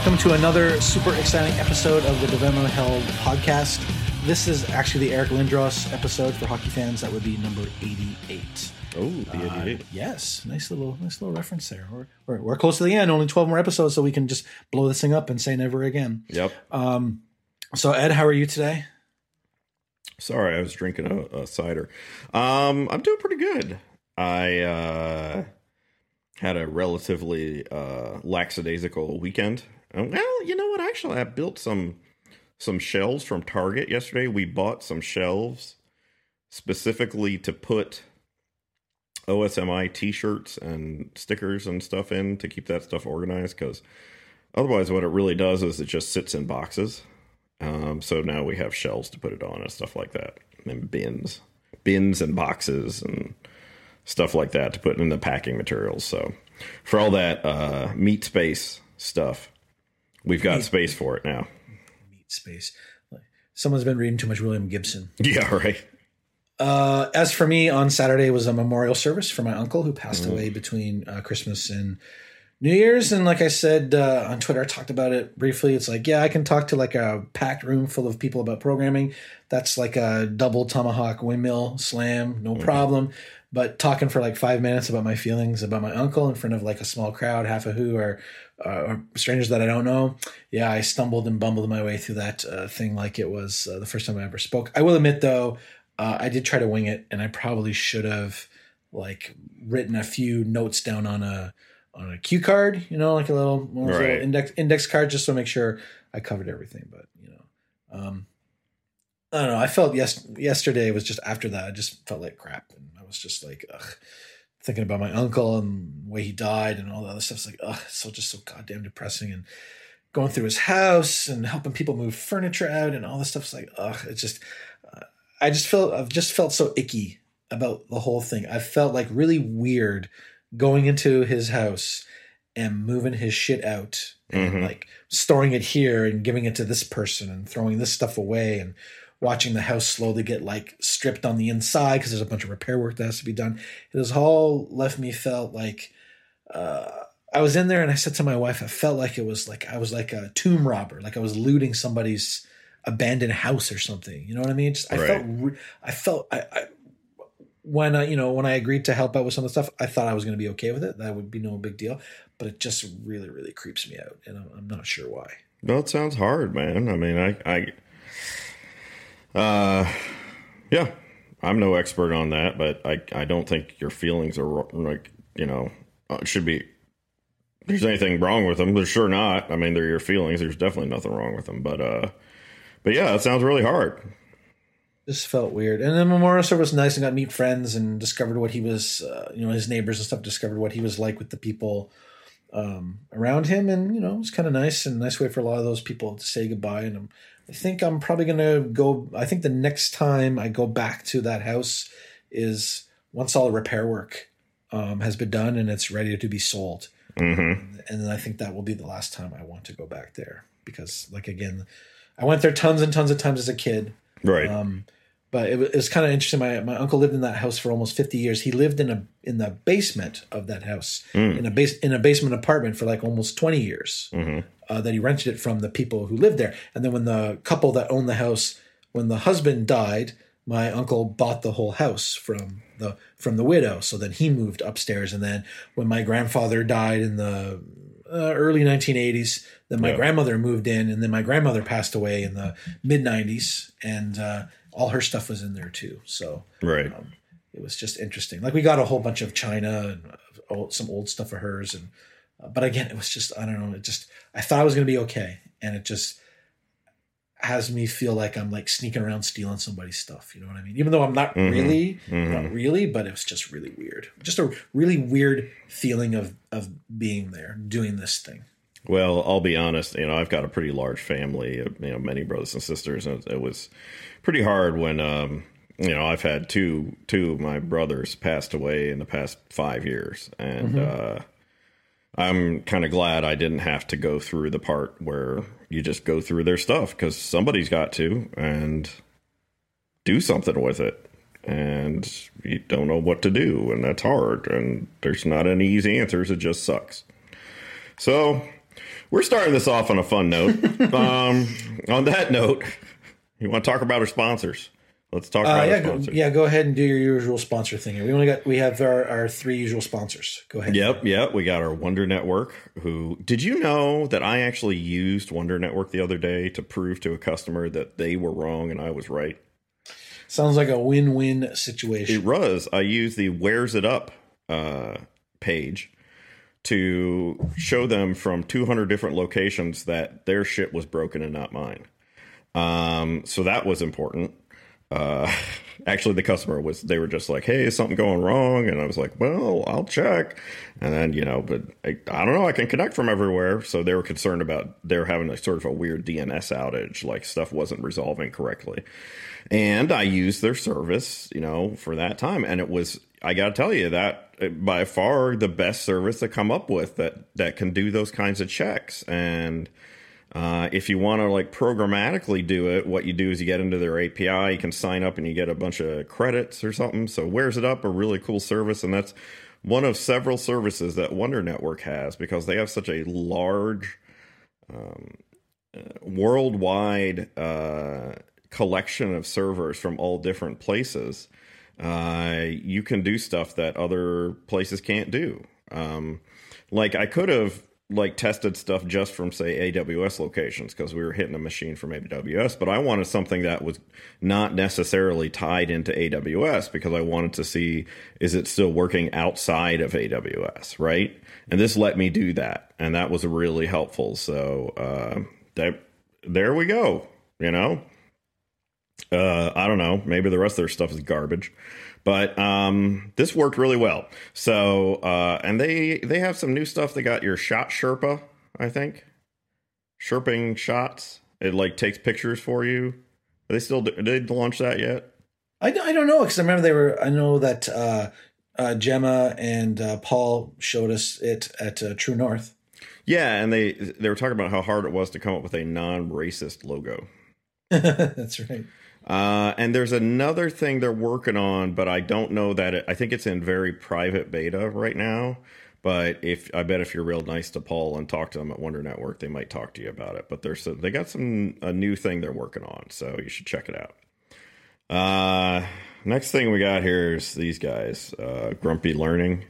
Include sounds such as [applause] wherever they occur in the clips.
Welcome to another super exciting episode of the Dev Hell podcast. This is actually the Eric Lindros episode for hockey fans. That would be number 88. Oh, the Uh, yes, nice little, nice little reference there. We're, we're, we're close to the end. Only 12 more episodes, so we can just blow this thing up and say never again. Yep. Um, So, Ed, how are you today? Sorry, I was drinking a, a cider. Um, I'm doing pretty good. I uh, had a relatively uh, lackadaisical weekend. Uh, Well, you know what? Actually, I built some some shelves from Target yesterday. We bought some shelves specifically to put OSMI T-shirts and stickers and stuff in to keep that stuff organized. Because otherwise, what it really does is it just sits in boxes. Um, so now we have shelves to put it on and stuff like that, and bins, bins and boxes and stuff like that to put in the packing materials. So for all that uh, meat space stuff, we've got space for it now. Meat space. Someone's been reading too much William Gibson. [laughs] Yeah, right. Uh, as for me, on Saturday was a memorial service for my uncle who passed away between uh, Christmas and New Year's. And like I said uh, on Twitter, I talked about it briefly. It's like, yeah, I can talk to like a packed room full of people about programming. That's like a double tomahawk windmill slam, no problem. But talking for like five minutes about my feelings about my uncle in front of like a small crowd, half of who are, uh, are strangers that I don't know. Yeah, I stumbled and bumbled my way through that uh, thing like it was uh, the first time I ever spoke. I will admit though, uh, I did try to wing it, and I probably should have like written a few notes down on a on a cue card, you know, like a little, those little index index card, just to make sure I covered everything. But you know, um, I don't know. I felt yes yesterday was just after that. I just felt like crap, and was just like, ugh, thinking about my uncle and the way he died and all the other stuff. It's like, ugh, it's so just so goddamn depressing and. Going through his house and helping people move furniture out and all this stuff's like, ugh, it's just I just felt I've just felt so icky about the whole thing. I felt like really weird going into his house and moving his shit out and Mhm. like storing it here and giving it to this person and throwing this stuff away and watching the house slowly get like stripped on the inside because there's a bunch of repair work that has to be done. It has all left me felt like uh, I was in there and I said to my wife, I felt like it was like I was like a tomb robber, like I was looting somebody's abandoned house or something. You know what I mean? Just I Right. felt re- I felt I, I when I you know when I agreed to help out with some of the stuff, I thought I was going to be okay with it. That would be no big deal. But it just really really creeps me out, and I'm, I'm not sure why. No, it sounds hard, man. I mean, I, I, uh, yeah, I'm no expert on that, but I, I don't think your feelings are like, you know, uh, should be. There's anything wrong with them? There's sure not. I mean, they're your feelings. There's definitely nothing wrong with them, but, uh, but yeah, it sounds really hard. Just felt weird. And then memorial service was nice and got to meet friends and discovered what he was, uh, you know, his neighbors and stuff. Discovered what he was like with the people um, around him, and you know, it was kind of nice and nice way for a lot of those people to say goodbye. And I'm, I think I'm probably gonna go. I think the next time I go back to that house is once all the repair work um, has been done and it's ready to be sold. Mm-hmm. And then I think that will be the last time I want to go back there because, like again, I went there tons and tons of times as a kid. Right. Um, but it was, it was kind of interesting. My my uncle lived in that house for almost fifty years. He lived in a in the basement of that house in a base in a basement apartment for like almost twenty years. Uh, that he rented it from the people who lived there. And then when the couple that owned the house, when the husband died, my uncle bought the whole house from the from the widow. So then he moved upstairs. And then when my grandfather died in the uh, early 1980s. Then my Yeah. grandmother moved in, and then my grandmother passed away in the mid 90s, and uh, all her stuff was in there too. So right. it was just interesting. Like we got a whole bunch of china and uh, some old stuff of hers, and uh, but again, it was just I don't know. It just I thought I was going to be okay, and it just has me feel like I'm like sneaking around stealing somebody's stuff. You know what I mean? Even though I'm not really, not really, but it was just really weird. Just a really weird feeling of of being there, doing this thing. Well, I'll be honest. You know, I've got a pretty large family. You know, many brothers and sisters, and it was pretty hard when um, you know I've had two two of my brothers passed away in the past five years, and uh, I'm kind of glad I didn't have to go through the part where you just go through their stuff because somebody's got to and do something with it. And you don't know what to do, and that's hard. And there's not any easy answers. It just sucks. So we're starting this off on a fun note. [laughs] um, on that note, you want to talk about our sponsors? Let's talk Uh, about yeah, our go, sponsors. yeah. Go ahead and do your usual sponsor thing. We only got we have our, our three usual sponsors. Go ahead. Yep, yep. We got our WonderNetwork. Who did you know that I actually used WonderNetwork the other day to prove to a customer that they were wrong and I was right? Sounds like a win-win situation. It was. I used the Where's It Up uh, page to show them from 200 different locations that their shit was broken and not mine. Um, so that was important. Uh, [laughs] actually, the customer was, they were just like, hey, is something going wrong? And I was like, well, I'll check. And then, you know, but I, I don't know, I can connect from everywhere. So they were concerned about, they were having a sort of a weird DNS outage, like stuff wasn't resolving correctly. And I used their service, you know, for that time. And it was, I got to tell you that by far the best service to come up with that, that can do those kinds of checks. And, uh, if you want to like programmatically do it, what you do is you get into their API, you can sign up and you get a bunch of credits or something. So where's it up? A really cool service, and that's one of several services that WonderNetwork has because they have such a large um, uh, worldwide uh, collection of servers from all different places. Uh, you can do stuff that other places can't do. Um, like I could have like tested stuff just from say AWS locations because we were hitting a machine from AWS, but I wanted something that was not necessarily tied into AWS because I wanted to see is it still working outside of AWS, right? And this let me do that, and that was really helpful. So uh, that there we go. You know, uh, I don't know. Maybe the rest of their stuff is garbage, but um, this worked really well. So, uh, and they they have some new stuff. They got your shot Sherpa, I think, Sherping shots. It like takes pictures for you. Are they still did they launch that yet? I, I don't know because I remember they were. I know that uh, uh, Gemma and uh, Paul showed us it at uh, True North. Yeah, and they they were talking about how hard it was to come up with a non-racist logo. [laughs] That's right. Uh, and there's another thing they're working on, but I don't know that it, I think it's in very private beta right now. But if I bet if you're real nice to Paul and talk to them at WonderNetwork, they might talk to you about it. But there's they got some a new thing they're working on, so you should check it out. Uh, next thing we got here is these guys, uh, Grumpy Learning.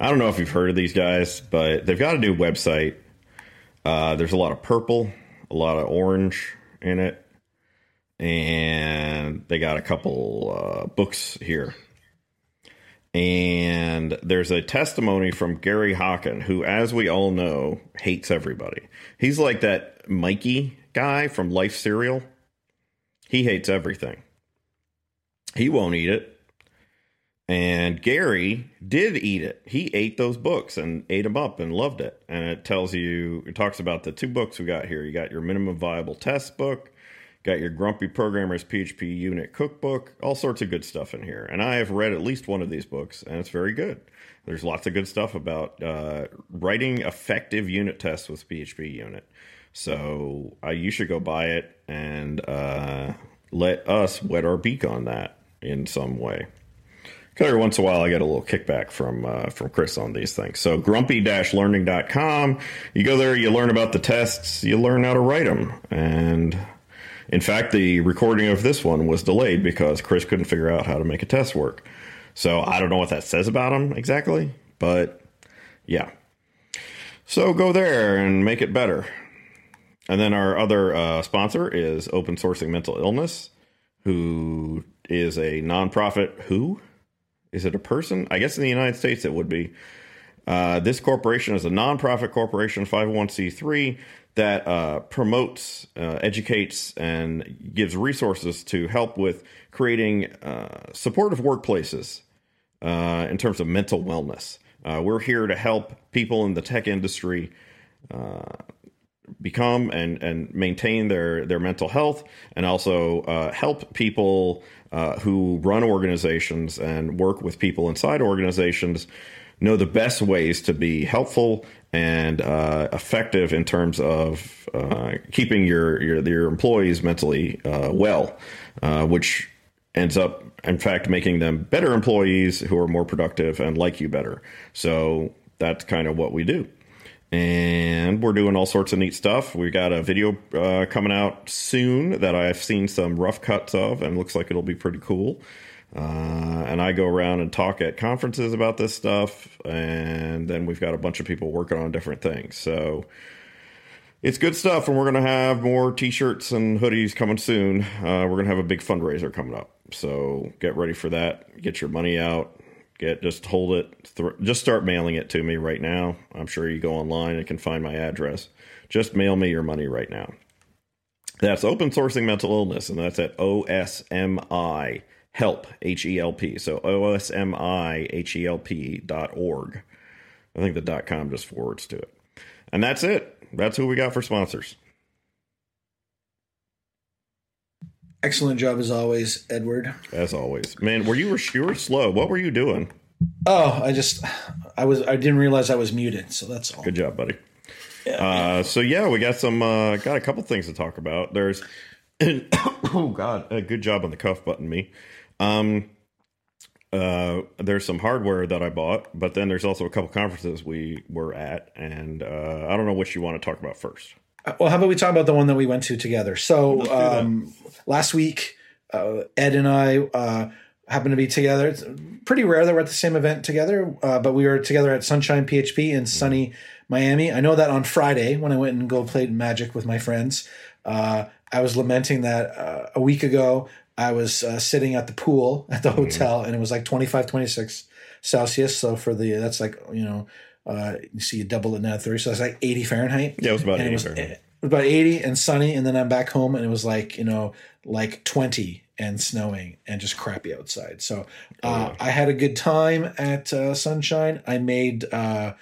I don't know if you've heard of these guys, but they've got a new website. Uh, there's a lot of purple, a lot of orange in it and they got a couple uh, books here. And there's a testimony from Gary Hockin, who, as we all know, hates everybody. He's like that Mikey guy from Life Cereal. He hates everything. He won't eat it. And Gary did eat it. He ate those books and ate them up and loved it. And it tells you, it talks about the two books we got here. You got your minimum viable test book, got your Grumpy Programmers PHPUnit Cookbook, all sorts of good stuff in here. And I have read at least one of these books, and it's very good. There's lots of good stuff about uh, writing effective unit tests with PHPUnit. So uh, you should go buy it and uh, let us wet our beak on that in some way. 'Cause Every once in a while, I get a little kickback from uh, from Chris on these things. So grumpy-learning.com. You go there, you learn about the tests, you learn how to write them, and in fact, the recording of this one was delayed because Chris couldn't figure out how to make a test work. So I don't know what that says about him exactly, but yeah. So go there and make it better. And then our other uh, sponsor is Open Sourcing Mental Illness, who is a nonprofit. Who is it? A person? I guess in the United States it would be. Uh, this corporation is a nonprofit corporation, 501c3, that uh, promotes, uh, educates, and gives resources to help with creating uh, supportive workplaces uh, in terms of mental wellness. Uh, we're here to help people in the tech industry become and and maintain their their mental health and also uh, help people uh, who run organizations and work with people inside organizations know the best ways to be helpful and uh, effective in terms of uh, keeping your, your your employees mentally uh, well, uh, which ends up in fact making them better employees who are more productive and like you better. So that's kind of what we do. and we're doing all sorts of neat stuff. We've got a video uh, coming out soon that I've seen some rough cuts of, and looks like it'll be pretty cool. Uh, and I go around and talk at conferences about this stuff, and then we've got a bunch of people working on different things. So it's good stuff, and we're going to have more T-shirts and hoodies coming soon. Uh, we're going to have a big fundraiser coming up, so get ready for that. Get your money out. Get just hold it. Th- just start mailing it to me right now. I'm sure you go online and can find my address. Just mail me your money right now. That's open sourcing mental illness, and that's at OSMI help H E L P. So OSMI H E L P dot org. I think the dot com just forwards to it. And that's it. That's who we got for sponsors. Excellent job as always, Edward. As always, man. Were you were you were slow? What were you doing? Oh, I just I was I didn't realize I was muted, so that's all. Good job, buddy. Uh, so yeah, we got some uh, got a couple things to talk about. There's [coughs] oh god, a good job on the cuff button, me. Um, uh, there's some hardware that I bought, but then there's also a couple conferences we were at, and uh, I don't know which you want to talk about first. Well, how about we talk about the one that we went to together? So um, last week, uh, Ed and I uh, happened to be together. It's pretty rare that we're at the same event together, uh, but we were together at SunshinePHP in sunny Miami. I know that on Friday when I went and go played Magic with my friends, uh, I was lamenting that uh, a week ago I was uh, sitting at the pool [laughs] at the hotel and it was like 25, 26 Celsius. So for the that's like you know uh, you see you double it now thirty, so that's like eighty Fahrenheit. Yeah, it was about And 80 was, Fahrenheit. it was about eighty and sunny, and then I'm back home and it was like you know like twenty and snowing and just crappy outside. So uh, I had a good time at uh, Sunshine. I made uh,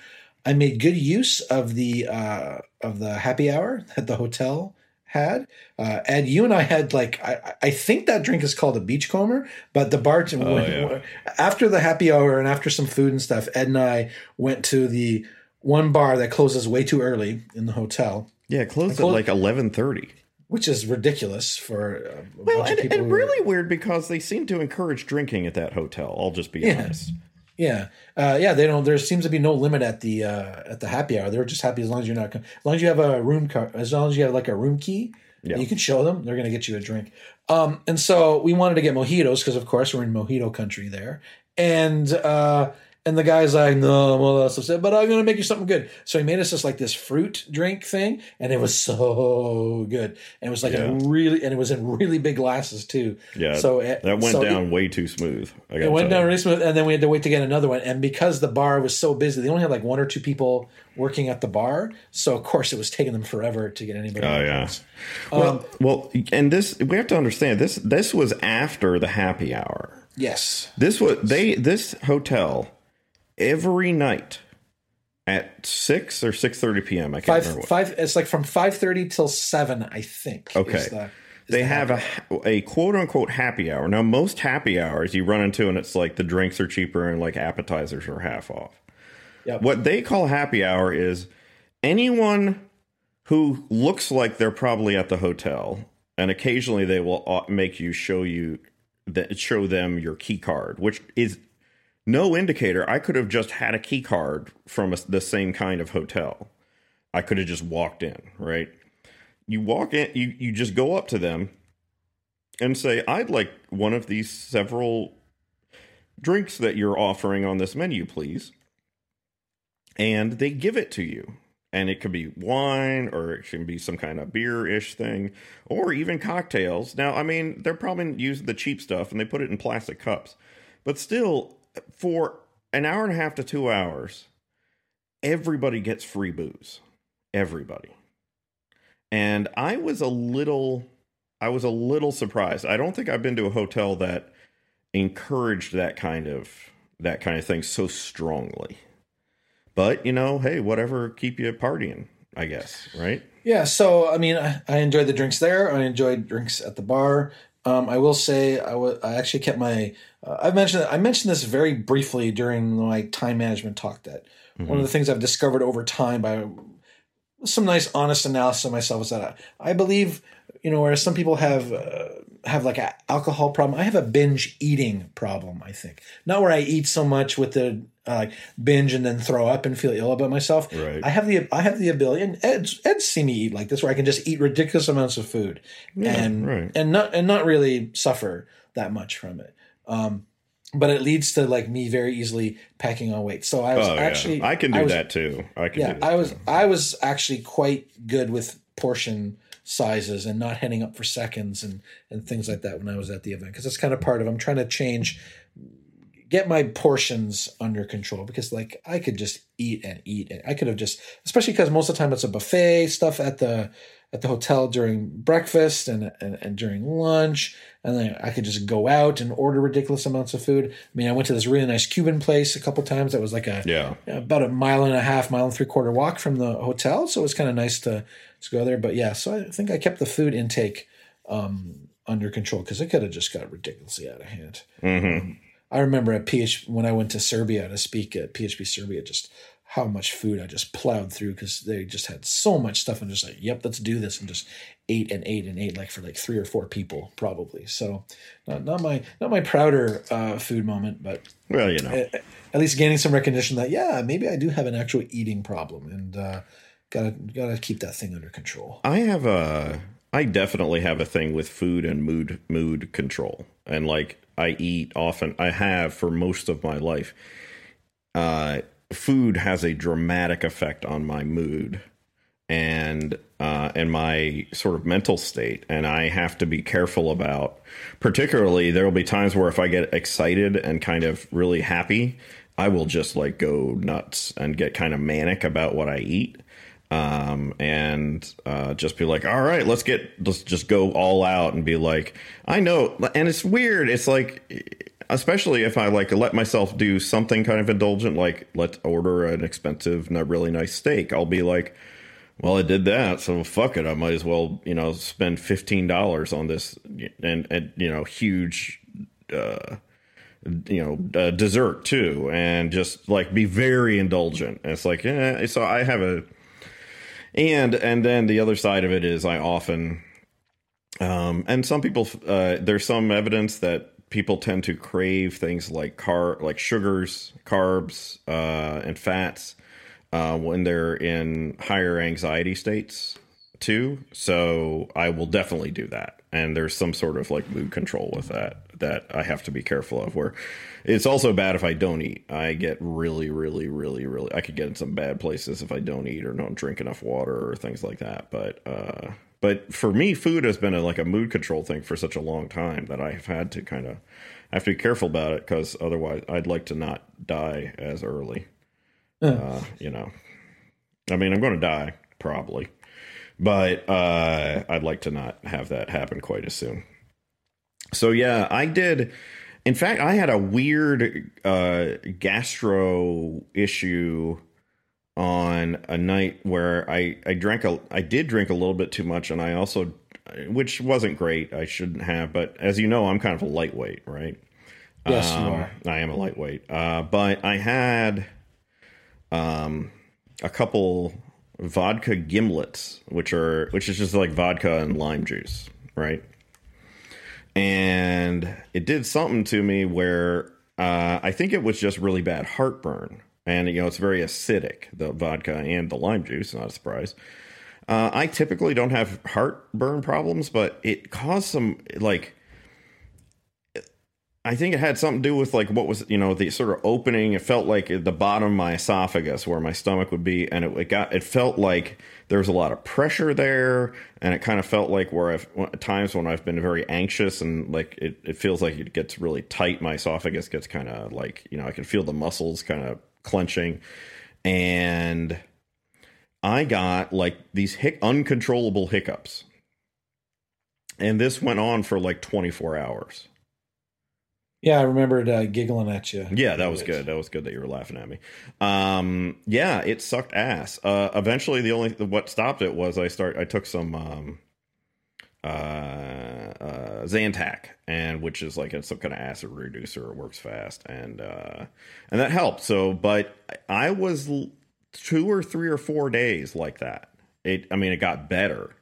I made good use of the uh, of the happy hour at the hotel had. Uh, Ed, you and I had like I, I think that drink is called a beachcomber, but the bartender Oh, yeah. after the happy hour and after some food and stuff, Ed and I went to the one bar that closes way too early in the hotel, Yeah, it closed at closed- like eleven thirty. which is ridiculous for a Well, bunch and, of people. and really weird because they seem to encourage drinking at that hotel. I'll just be Yeah. honest. Yeah, uh, yeah. They don't. There seems to be no limit at the uh, at the happy hour. They're just happy as long as you're not. As long as you have a room card. As long as you have like a room key, Yeah. you can show them. They're going to get you a drink. Um, and so we wanted to get mojitos because, of course, we're in mojito country there. And uh, and the guy's like, no, well, that's upset, but I'm going to make you something good. So he made us just like this fruit drink thing, and it was so good. And it was like Yeah. a really, and it was in really big glasses too. Yeah, So it- that went so it- down way too smooth. It went down really smooth, and then we had to wait to get another one. And because the bar was so busy, they only had like one or two people working at the bar. So of course, it was taking them forever to get anybody. Oh yeah. drinks. Well, um, well, and this we have to understand this. This was after the happy hour. Yes. This was they. This hotel every night at six or six thirty p.m. I can't Five remember. What. five. It's like from five thirty till seven, I think. is Okay. the- is they the have a a quote unquote happy hour. Now most happy hours you run into and it's like the drinks are cheaper and like appetizers are half off. Yep. What they call happy hour is anyone who looks like they're probably at the hotel and occasionally they will uh, make you show you that show them your key card which is no indicator. I could have just had a key card from a, the same kind of hotel. I could have just walked in right? You walk in you, you just go up to them and say i'd like one of these several drinks that you're offering on this menu please. And they give it to you. And it could be wine or it can be some kind of beer-ish thing or even cocktails. Now i mean they're probably using the cheap stuff and they put it in plastic cups. But still for an hour and a half to two hours everybody gets free booze everybody and i was a little i was a little surprised i don't think i've been to a hotel that encouraged that kind of that kind of thing so strongly but you know, hey, whatever keep you partying, I guess, right? Yeah, so I mean, I, I enjoyed the drinks there. I enjoyed drinks at the bar. Um, I will say, I actually kept my. Uh, I mentioned I mentioned this very briefly during my time management talk. That one of the things I've discovered over time by some nice, honest analysis of myself is that I, I believe, you know, whereas some people have uh, have like an alcohol problem. I have a binge eating problem. I think not where I eat so much with the uh, binge and then throw up and feel ill about myself. Right. I have the I have the ability, and Ed's, Ed's seen me eat like this, where I can just eat ridiculous amounts of food and right. and not and not really suffer that much from it. Um, but it leads to like me very easily packing on weight. So I was Oh, yeah. actually I can do was- that too. I can yeah, do that. I was too. I was actually quite good with portion sizes and not heading up for seconds and and things like that when I was at the event because that's kind of part of I'm trying to change get my portions under control because like I could just eat and eat and I could have just especially because most of the time it's a buffet stuff at the at the hotel during breakfast and, and and during lunch and then I could just go out and order ridiculous amounts of food. I mean I went to this really nice Cuban place a couple times that was like a Yeah. about a mile and a half, mile and three quarter walk from the hotel. So it was kind of nice to, to go there. But yeah, so I think I kept the food intake um, under control because it could have just got ridiculously out of hand. hmm I remember at PH when I went to Serbia to speak at PHP Serbia, just how much food I just plowed through because they just had so much stuff and just like, yep, let's do this and just ate and ate and ate like for like three or four people probably. So not, not my not my prouder uh, food moment, but Well, you know. at at least gaining some recognition that yeah, maybe I do have an actual eating problem and uh, gotta gotta keep that thing under control. I have a I definitely have a thing with food and mood mood control. And like I eat often I have for most of my life. Uh food has a dramatic effect on my mood and uh and my sort of mental state and I have to be careful about particularly there will be times where if I get excited and kind of really happy, I will just like go nuts and get kind of manic about what I eat um, and uh, just be like, all right, let's get, let's just go all out and be like, I know. And it's weird. It's like, especially if I like let myself do something kind of indulgent, like let's order an expensive, not really nice steak. I'll be like, well, I did that, so fuck it. I might as well, you know, spend fifteen dollars on this and, and you know, huge, uh, you know, uh, dessert too, and just like be very indulgent. And it's like, yeah. So I have a, and and then the other side of it is I often, um, and some people, uh, there's some evidence that people tend to crave things like car, like sugars, carbs, uh, and fats uh, when they're in higher anxiety states too. So I will definitely do that. And there's some sort of like mood control with that that I have to be careful of. Where it's also bad if I don't eat. I get really, really, really, really. I could get in some bad places if I don't eat or don't drink enough water or things like that. But uh, but for me, food has been a, like a mood control thing for such a long time that I have had to kind of I have to be careful about it because otherwise I'd like to not die as early. Uh, you know, I mean, I'm going to die probably, but uh, I'd like to not have that happen quite as soon. So yeah, I did. In fact, I had a weird uh, gastro issue on a night where I I drank a I did drink a little bit too much, and I also, which wasn't great. I shouldn't have, but as you know, I'm kind of a lightweight, right? Yes, you Um, are. I am a lightweight. Uh, but I had um, a couple vodka gimlets, which are which is just like vodka and lime juice, right? And it did something to me where uh, I think it was just really bad heartburn, and you know it's very acidic, the vodka and the lime juice. Not a surprise. Uh, I typically don't have heartburn problems, but it caused some like I think it had something to do with like what was you know the sort of opening. It felt like at the bottom of my esophagus where my stomach would be, and it, it got it felt like there was a lot of pressure there, and it kind of felt like where I've at times when I've been very anxious and like it, it feels like it gets really tight. My esophagus gets kind of like you know I can feel the muscles kind of clenching, and I got like these hic- uncontrollable hiccups, and this went on for like twenty four hours. Yeah, I remembered uh, giggling at you. Yeah, that was good. That was good that you were laughing at me. Um, yeah, it sucked ass. Uh, eventually, the only what stopped it was I start. I took some um, uh, uh, Zantac, and which is like some kind of acid reducer. It works fast, and uh, and that helped. So, but I was two or three or four days like that. It. I mean, it got better,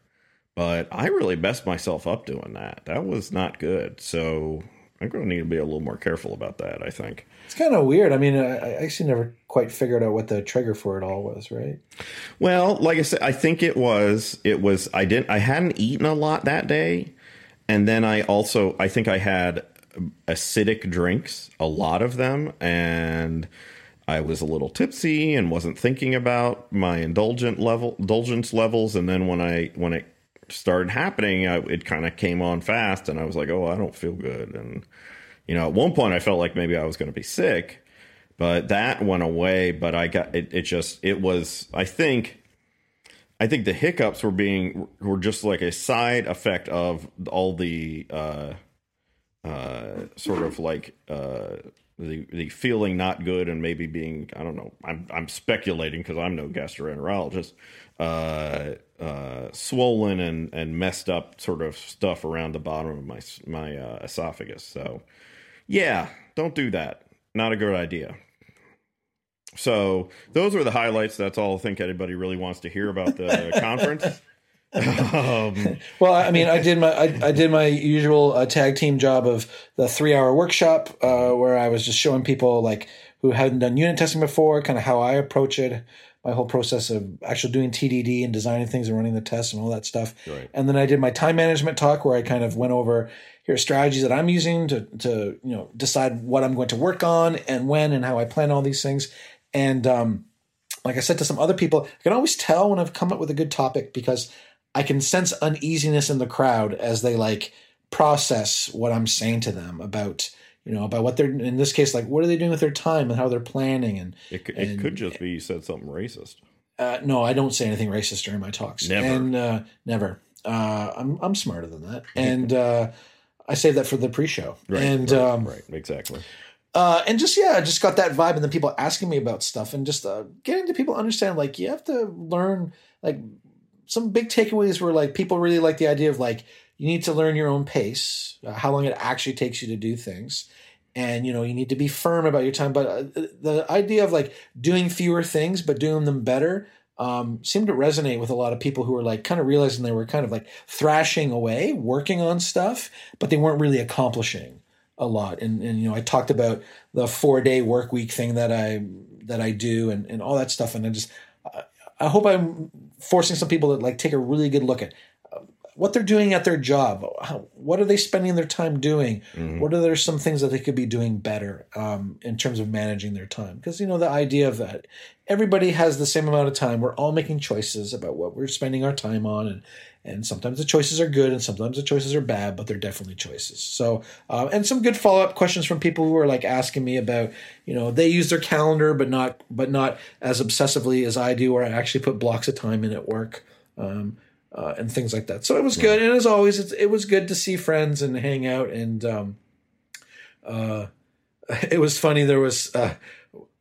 but I really messed myself up doing that. That was not good. So I'm going to need to be a little more careful about that. I think it's kind of weird. I mean, I, actually never quite figured out what the trigger for it all was. Right. Well, like I said, I think it was it was I didn't I hadn't eaten a lot that day, and then I also I think I had acidic drinks, a lot of them, and I was a little tipsy and wasn't thinking about my indulgent level indulgence levels. And then when I when it started happening, I, it kind of came on fast, and I was like, oh, I don't feel good. And you know, at one point, I felt like maybe I was going to be sick, but that went away. But I got it. It just it was. I think. I think the hiccups were being were just like a side effect of all the uh, uh, sort of like uh, the the feeling not good and maybe being I don't know I'm I'm speculating because I'm no gastroenterologist uh, uh, swollen and and messed up sort of stuff around the bottom of my my uh, esophagus. So yeah, don't do that. Not a good idea. So those were the highlights. That's all I think anybody really wants to hear about the [laughs] conference. Um, well, I mean, I did my I, I did my usual uh, tag team job of the three hour workshop uh, where I was just showing people like who hadn't done unit testing before, kind of how I approach it, my whole process of actually doing TDD and designing things and running the tests and all that stuff. Right. And then I did my time management talk where I kind of went over here strategies that I'm using to to you know decide what I'm going to work on and when and how I plan all these things. And um, like I said to some other people, I can always tell when I've come up with a good topic because I can sense uneasiness in the crowd as they like process what I'm saying to them about you know about what they're in this case like what are they doing with their time and how they're planning and it, it and, could just be you said something racist. Uh, no, I don't say anything racist during my talks. Never, and uh, never. Uh, I'm I'm smarter than that, [laughs] and uh, I save that for the pre-show. Right, and right, um, right, exactly. Uh, and just yeah, I just got that vibe, and then people asking me about stuff, and just uh, getting to people understand like you have to learn like some big takeaways were like people really like the idea of like you need to learn your own pace, uh, how long it actually takes you to do things. And you know you need to be firm about your time, but uh, the idea of like doing fewer things but doing them better um, seemed to resonate with a lot of people who were like kind of realizing they were kind of like thrashing away, working on stuff, but they weren't really accomplishing a lot. And, and you know, I talked about the four day work week thing that I that I do and, and all that stuff. And I just I hope I'm forcing some people to like take a really good look at what they're doing at their job. How, what are they spending their time doing? Mm-hmm. What are there some things that they could be doing better um, in terms of managing their time? Because you know the idea of that everybody has the same amount of time. We're all making choices about what we're spending our time on, and and sometimes the choices are good and sometimes the choices are bad but they're definitely choices so uh, and some good follow-up questions from people who are like asking me about you know they use their calendar but not but not as obsessively as i do or i actually put blocks of time in at work um, uh, and things like that so it was good and as always it was good to see friends and hang out and um, uh, [laughs] it was funny there was uh,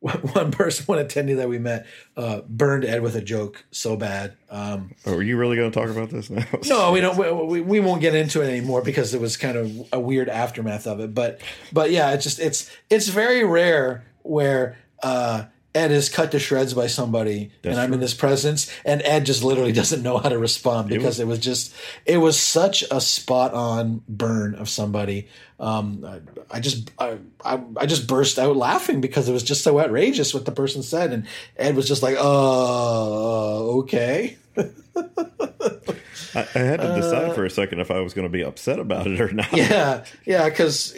[laughs] one person, one attendee that we met, uh, burned Ed with a joke so bad. Um, oh, are you really going to talk about this now? [laughs] no, we don't. We, we won't get into it anymore because it was kind of a weird aftermath of it. But but yeah, it's just it's it's very rare where uh, Ed is cut to shreds by somebody That's and I'm true. in his presence and Ed just literally [laughs] doesn't know how to respond because it was, it was just it was such a spot on burn of somebody. Um, I, I, just I, I, I just burst out laughing because it was just so outrageous what the person said and Ed was just like, "Uh, okay." [laughs] I, I, had to decide uh, for a second if I was going to be upset about it or not. Yeah, yeah, because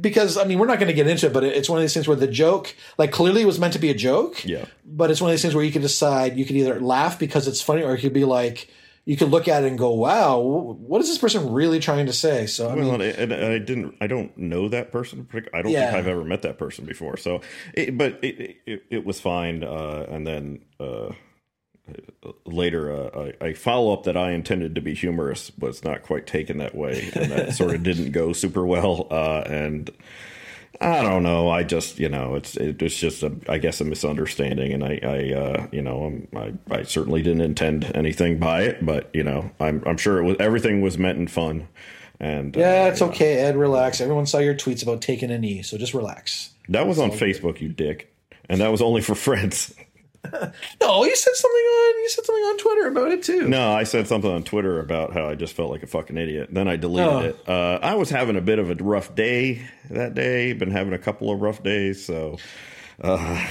because I mean we're not going to get into it, but it's one of these things where the joke, like clearly, it was meant to be a joke. Yeah, but it's one of these things where you can decide you can either laugh because it's funny, or you could be like you could look at it and go, "Wow, what is this person really trying to say?" So I well, mean, and, I didn't, I don't know that person. I don't yeah. think I've ever met that person before. So, it, but it, it, it was fine. Uh, and then uh, later uh, a, a follow up that I intended to be humorous was not quite taken that way, and that sort of didn't go super well. Uh, and I don't know. I just you know it's it was just a I guess a misunderstanding, and I I uh, you know I I certainly didn't intend anything by it, but you know I'm I'm sure it was everything was meant in fun. And yeah, uh, it's okay, know. Ed. Relax. Everyone saw your tweets about taking a knee, so just relax. That was on Facebook, you dick, and that was only for [laughs] friends. [laughs] no, you said something on you said something on Twitter about it too. No, I said something on Twitter about how I just felt like a fucking idiot. Then I deleted Oh. it. Uh, I was having a bit of a rough day that day. Been having a couple of rough days, so. Uh,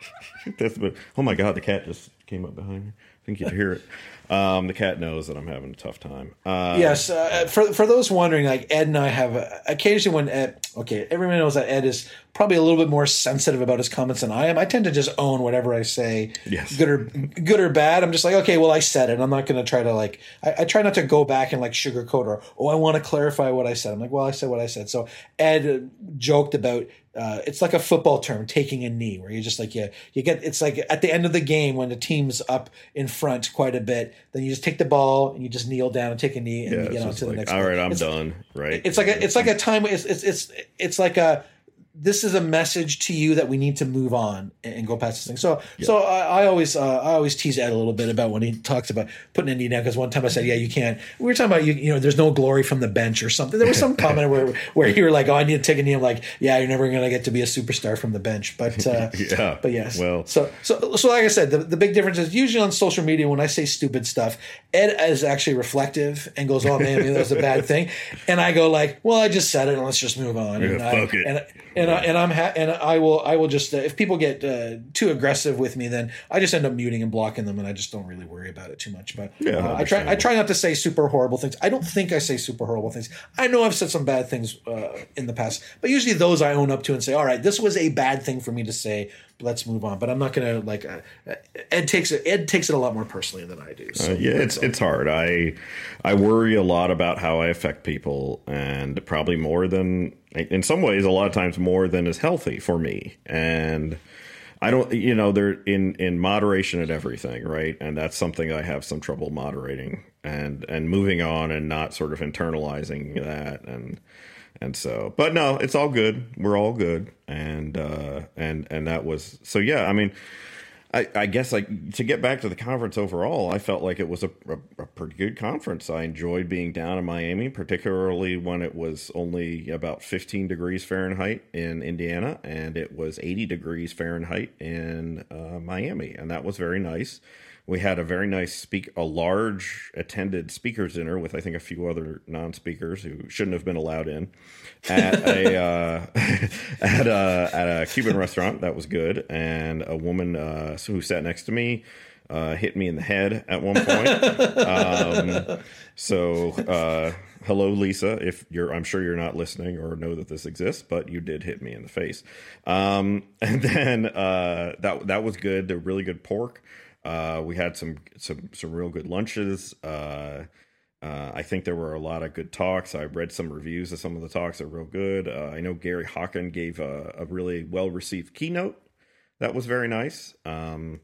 [laughs] that's been, oh my god, the cat just came up behind me. I think you could hear it. Um, the cat knows that I'm having a tough time. Uh, Yes, uh, for for those wondering, like Ed and I have uh, occasionally when Ed, okay, everyone knows that Ed is probably a little bit more sensitive about his comments than I am. I tend to just own whatever I say, Yes. good or good or bad. I'm just like, okay, well, I said it. I'm not going to try to like, I, I try not to go back and like sugarcoat or oh, I want to clarify what I said. I'm like, well, I said what I said. So Ed joked about. Uh, it's like a football term, taking a knee, where you just like you you get. It's like at the end of the game when the team's up in front quite a bit, then you just take the ball and you just kneel down and take a knee and yeah, you get on to the next. All right, I'm It's- done. Right? It's like a it's like a time. It's it's it's it's like a this is a message to you that we need to move on and, go past this thing. So so I, I always uh, I always tease Ed a little bit about when he talks about putting a knee down because one time I said yeah you can't. We were talking about you you know there's no glory from the bench or something. There was some [laughs] comment where where you were like oh I need to take a knee. I'm like yeah you're never gonna get to be a superstar from the bench. But uh, [laughs] Yeah, but yes. well- so so so like I said the, the big difference is usually on social media when I say stupid stuff Ed is actually reflective and goes oh man that was a bad [laughs] thing and I go like well I just said it and let's just move on and Yeah, I, it. and and I, and I'm ha- and I will I will just uh, if people get uh, too aggressive with me then I just end up muting and blocking them and I just don't really worry about it too much. But Yeah, uh, I try I try not to say super horrible things. I don't think I say super horrible things. I know I've said some bad things uh, in the past but usually those I own up to and say all right this was a bad thing for me to say let's move on but I'm not gonna like uh, Ed takes it Ed takes it a lot more personally than I do so Uh, yeah, it's it's hard. I I worry a lot about how I affect people, and probably more than in some ways, a lot of times more than is healthy for me. And I don't, you know, they're in in moderation and everything, right? And that's something I have some trouble moderating and and moving on and not sort of internalizing that and and so but no it's all good we're all good and uh and and that was so yeah i mean I, I guess like to get back to the conference overall, I felt like it was a, a, a pretty good conference. I enjoyed being down in Miami, particularly when it was only about 15 degrees Fahrenheit in Indiana and it was 80 degrees Fahrenheit in uh, Miami, and that was very nice. We had a very nice speak, a large attended speakers dinner with I think a few other non-speakers who shouldn't have been allowed in at a uh, [laughs] at a at a Cuban restaurant. That was good, and a woman uh, who sat next to me uh, hit me in the head at one point. um, so. Uh, Hello, Lisa. If you're, I'm sure you're not listening or know that this exists, but you did hit me in the face. Um, [laughs] and then uh, that that was good. They're really good pork. Uh, we had some some some real good lunches. Uh, uh, I think there were a lot of good talks. I read some reviews of some of the talks; they're real good. Uh, I know Gary Hockin gave a, a really well received keynote that was very nice, um,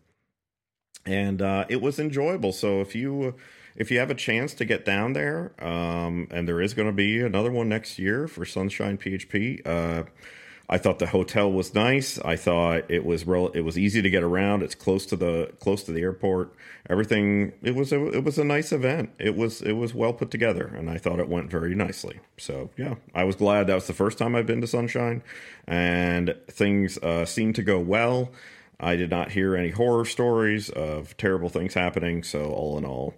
and uh, it was enjoyable. So if you if you have a chance to get down there, um, and there is going to be another one next year for SunshinePHP. I thought the hotel was nice. I thought it was real. It was easy to get around. It's close to the close to the airport. Everything. It was a it was a nice event. It was it was well put together, and I thought it went very nicely. So yeah, I was glad that was the first time I've been to Sunshine, and things uh, seemed to go well. I did not hear any horror stories of terrible things happening. So all in all,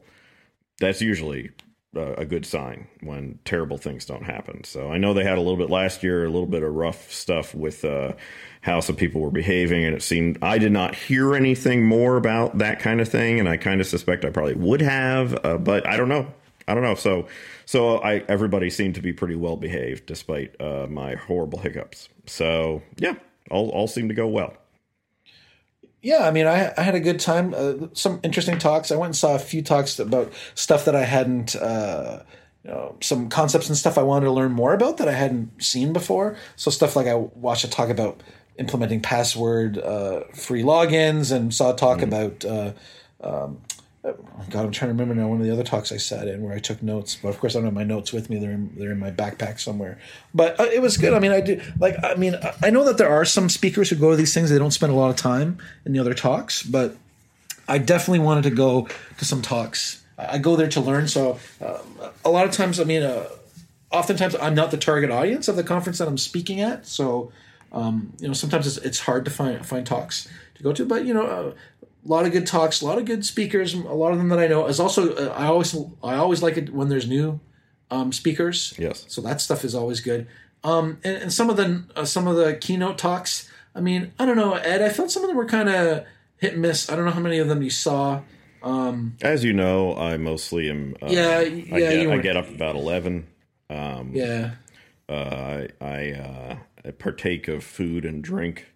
that's usually a good sign when terrible things don't happen. So I know they had a little bit last year, a little bit of rough stuff with uh, how some people were behaving, and it seemed I did not hear anything more about that kind of thing, and I kind of suspect I probably would have, uh, but I don't know. I don't know. So, so I everybody seemed to be pretty well behaved despite uh, my horrible hiccups. So yeah, all all seemed to go well. Yeah, I mean, I, I had a good time. Uh, some interesting talks. I went and saw a few talks about stuff that I hadn't, uh, you know, some concepts and stuff I wanted to learn more about that I hadn't seen before. So stuff like I watched a talk about implementing password uh, free logins, and saw a talk about. Uh, um, oh God, I'm trying to remember now one of the other talks I sat in where I took notes, but of course I don't have my notes with me. They're in, they're in my backpack somewhere. But uh, it was good. I mean, I do like. I mean, I- know that there are some speakers who go to these things. They don't spend a lot of time in the other talks, but I definitely wanted to go to some talks. I I go there to learn. So um, a lot of times, I mean, uh, oftentimes I'm not the target audience of the conference that I'm speaking at. So um, you know, sometimes it's, it's hard to find find talks to go to. But you know, uh, a lot of good talks, a lot of good speakers. A lot of them that I know is also. Uh, I always I always like it when there's new um, speakers. Yes. So that stuff is always good. Um, and, and some of the uh, some of the keynote talks. I mean, I don't know, Ed. I felt some of them were kind of hit and miss. I don't know how many of them you saw. Um, As you know, I mostly am. Uh, Yeah, I yeah, get, you I get up about eleven. Um, yeah, uh, I, I uh, partake of food and drink.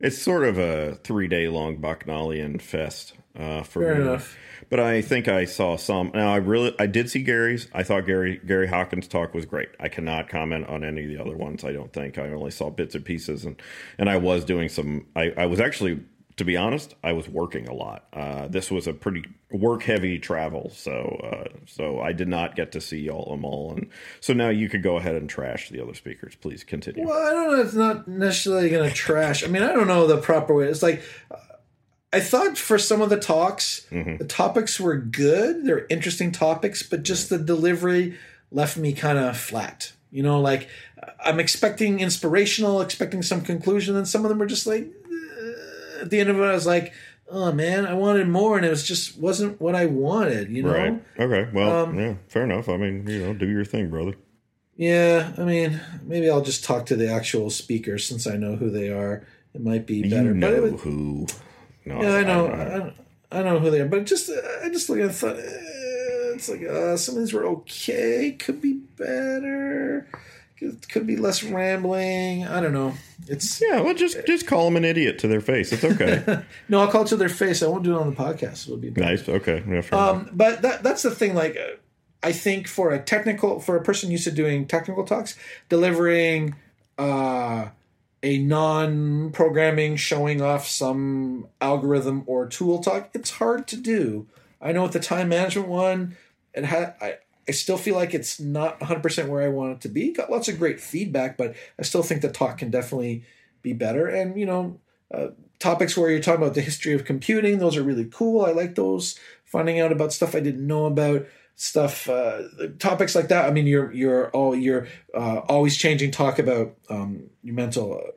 It's sort of a three day long Bacchanalian fest uh, for fair me. enough. But I think I saw some. Now I really, I did see Gary's. I thought Gary Gary Hockin's talk was great. I cannot comment on any of the other ones. I don't think I only saw bits and pieces, and and I was doing some. I, I was actually, to be honest, I was working a lot. Uh, this was a pretty work heavy travel, so uh, so I did not get to see all them all. And so now you could go ahead and trash the other speakers. Please continue. Well, I don't know. It's not necessarily going to trash. I mean, I don't know the proper way. It's like uh, I thought for some of the talks, the topics were good. They're interesting topics, but just the delivery left me kind of flat. You know, like I'm expecting inspirational, expecting some conclusion, and some of them were just like at the end of it, I was like, "Oh man, I wanted more," and it was just wasn't what I wanted. You know. Right. Okay. Well, Um, yeah, fair enough. I mean, you know, do your thing, brother. Yeah, I mean, maybe I'll just talk to the actual speakers since I know who they are. It might be better. You but know was- who? No, yeah, I know, don't I, I know who they are. But just, I just look at it and thought, eh, it's like uh, some of these were okay. Could be better. Could, could be less rambling. I don't know. It's Yeah, well, just just call them an idiot to their face. It's okay. [laughs] no. I'll call it to their face. I won't do it on the podcast. It'll be better. nice. Okay. Yeah. Um, but that that's the thing. Like, I think for a technical, for a person used to doing technical talks, delivering uh, a non-programming, showing off some algorithm or tool talk, it's hard to do. I know with the time management one, it had. I I still feel like it's not 100% where I want it to be. Got lots of great feedback, but I still think the talk can definitely be better. And you know, uh, topics where you're talking about the history of computing, those are really cool. I like those. Finding out about stuff I didn't know about, stuff, uh, topics like that. I mean, you're you're all you're uh, always changing talk about um, your mental uh,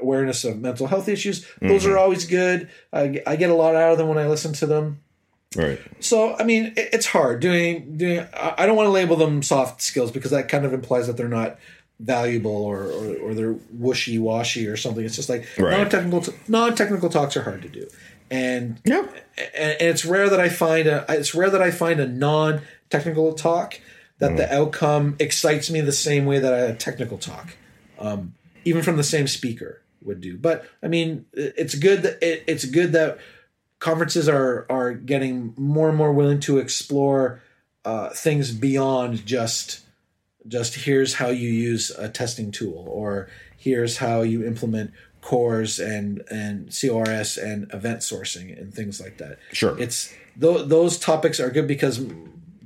awareness of mental health issues. Those are always good. I, I get a lot out of them when I listen to them. Right. So I mean, it, it's hard doing doing. I don't want to label them soft skills because that kind of implies that they're not valuable or or, or they're wishy washy or something. It's just like Right. non technical non technical talks are hard to do, and Yeah. and, and it's rare that I find a it's rare that I find a non technical talk that the outcome excites me the same way that a technical talk, um, even from the same speaker would do. But I mean, it's good that it, it's good that conferences are are getting more and more willing to explore uh, things beyond just just here's how you use a testing tool or here's how you implement cores and and CORS and event sourcing and things like that. Sure. It's th- those topics are good because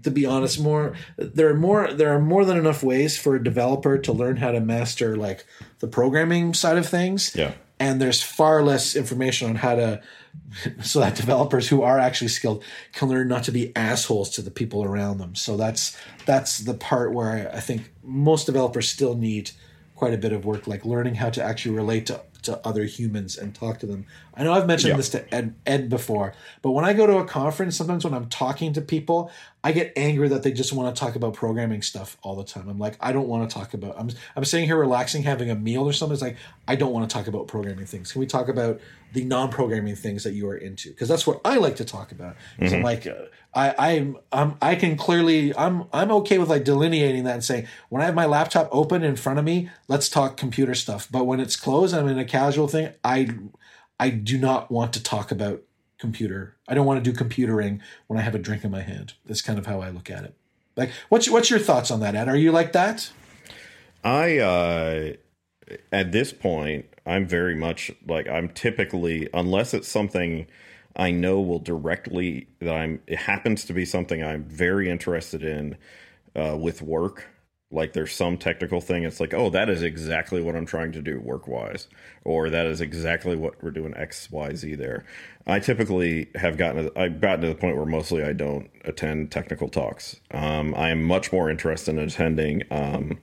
to be honest more there are more there are more than enough ways for a developer to learn how to master like the programming side of things Yeah. And there's far less information on how to [laughs] so that developers who are actually skilled can learn not to be assholes to the people around them. So that's that's the part where i think most developers still need quite a bit of work like learning how to actually relate to, to other humans and talk to them. I know i've mentioned Yeah. this to ed, ed before but when i go to a conference sometimes when i'm talking to people i get angry that they just want to talk about programming stuff all the time. I'm like i don't want to talk about i'm, I'm sitting here relaxing having a meal or something it's like i don't want to talk about programming things. Can we talk about the non-programming things that you are into because that's what i like to talk about 'Cause i'm like uh, I, I'm, I'm, I can clearly, I'm, I'm okay with like delineating that and saying, when I have my laptop open in front of me, let's talk computer stuff. But when it's closed, I'm in a casual thing. I, I do not want to talk about computer. I don't want to do computering when I have a drink in my hand. That's kind of how I look at it. Like, what's, what's your thoughts on that, Ed? Are you like that? I uh at this point I'm very much like I'm typically unless it's something I know will directly that I'm it happens to be something I'm very interested in uh with work like there's some technical thing it's like oh that is exactly what I'm trying to do work wise or that is exactly what we're doing XYZ there. I typically have gotten to, I've gotten to the point where mostly I don't attend technical talks. Um I am much more interested in attending um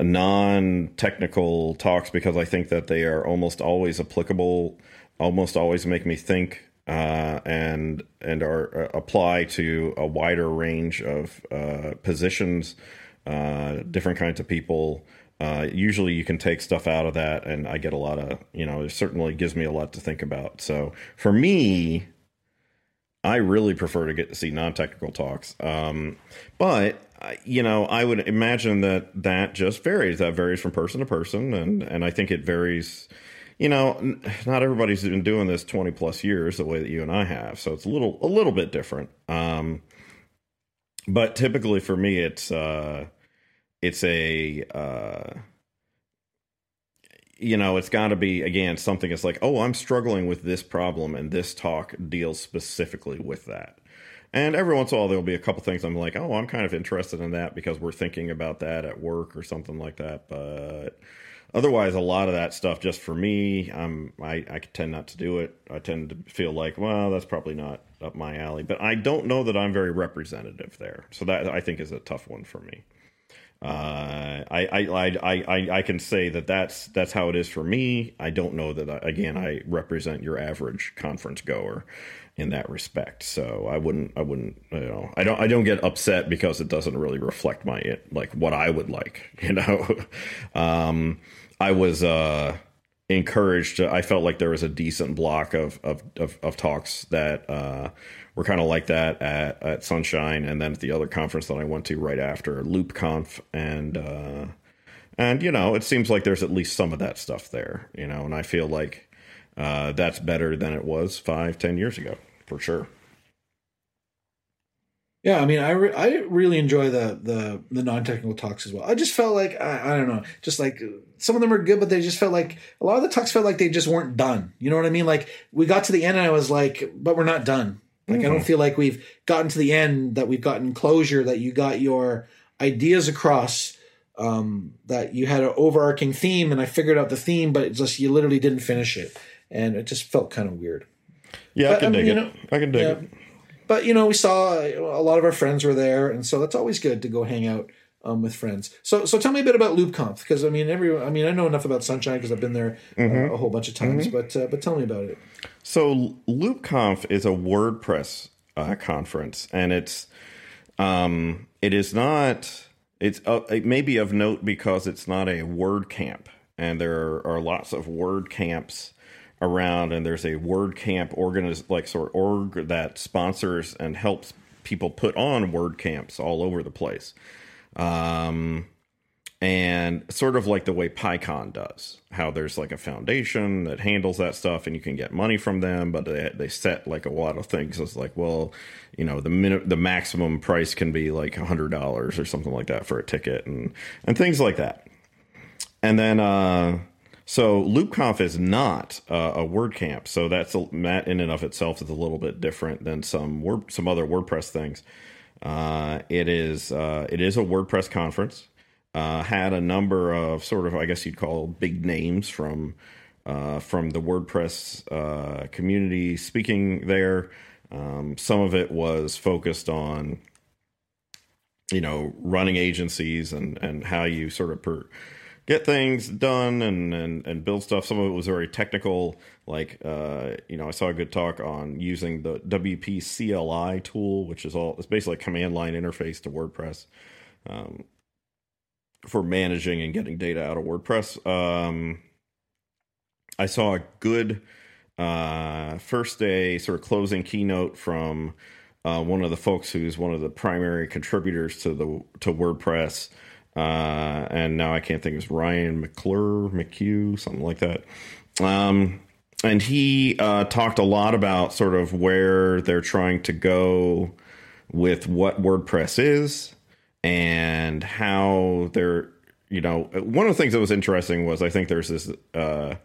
non-technical talks because I think that they are almost always applicable, almost always make me think uh, and and are uh, apply to a wider range of uh, positions, uh, different kinds of people. Uh, usually, you can take stuff out of that, and I get a lot of you know. It certainly gives me a lot to think about. So for me, I really prefer to get to see non-technical talks. Um, but you know, I would imagine that that just varies. That varies from person to person, and and I think it varies you know, not everybody's been doing this 20 plus years the way that you and I have. So it's a little, a little bit different. Um, but typically for me, it's, uh, it's a, uh, you know, it's got to be again something that's like, oh, I'm struggling with this problem, and this talk deals specifically with that. And every once in a while, there'll be a couple things I'm like, oh, I'm kind of interested in that because we're thinking about that at work or something like that. But otherwise a lot of that stuff just for me i'm I, I tend not to do it. I tend to feel like well that's probably not up my alley. But i don't know that i'm very representative there. So that i think is a tough one for me. Uh, I, I, I, I, I can say that that's that's how it is for me. I don't know that I, again I represent your average conference goer in that respect. So I wouldn't I wouldn't you know I don't I don't get upset because it doesn't really reflect my like what I would like. [laughs] You know, um, I was uh, encouraged. I felt like there was a decent block of of of, of talks that uh, were kind of like that at, at Sunshine, and then at the other conference that I went to right after LoopConf, and uh, and you know, it seems like there's at least some of that stuff there. You know, and I feel like uh, that's better than it was five, ten years ago for sure. Yeah, I mean, I, re- I really enjoy the the the non technical talks as well. I just felt like I, I don't know, just like some of them are good, but they just felt like a lot of the talks felt like they just weren't done. You know what I mean? Like we got to the end, and I was like, but we're not done. Like mm-hmm. I don't mm-hmm. feel like we've gotten to the end, that we've gotten closure, that you got your ideas across, um, that you had an overarching theme, and I figured out the theme, but it's just you literally didn't finish it, and it just felt kind of weird. Yeah, but, I can I mean, dig it. Know, I can dig yeah, it but you know, we saw a lot of our friends were there, and so that's always good to go hang out um, with friends. So, so tell me a bit about LoopConf because I mean, every I mean, I know enough about Sunshine because I've been there uh, mm-hmm. uh, a whole bunch of times. Mm-hmm. But uh, but tell me about it. So, LoopConf is a WordPress uh, conference, and it's um, it is not. It's uh, it may be of note because it's not a WordCamp, and there are, are lots of WordCamps around and there's a WordCamp organiz like sort of org that sponsors and helps people put on WordCamps all over the place um, and sort of like the way PyCon does, how there's like a foundation that handles that stuff, and you can get money from them, but they, they set like a lot of things. It's like, well, you know, the minute the maximum price can be like a hundred dollars or something like that for a ticket, and and things like that. And then uh, so LoopConf is not uh, a WordCamp, so that's a, that in and of itself is a little bit different than some word, some other WordPress things. Uh, it is uh, it is a WordPress conference. Uh, had a number of sort of I guess you'd call big names from uh, from the WordPress uh, community speaking there. Um, some of it was focused on you know running agencies and and how you sort of per, get things done and, and, and build stuff. Some of it was very technical. Like, uh, you know, I saw a good talk on using the WP CLI tool, which is all, it's basically a command line interface to WordPress um, for managing and getting data out of WordPress. Um, I saw a good uh, first day sort of closing keynote from uh, one of the folks who's one of the primary contributors to the to WordPress uh, and now I can't think of Ryan McClure, McHugh, something like that. Um, and he uh, talked a lot about sort of where they're trying to go with what WordPress is and how they're, you know, one of the things that was interesting was I think there's this. Uh,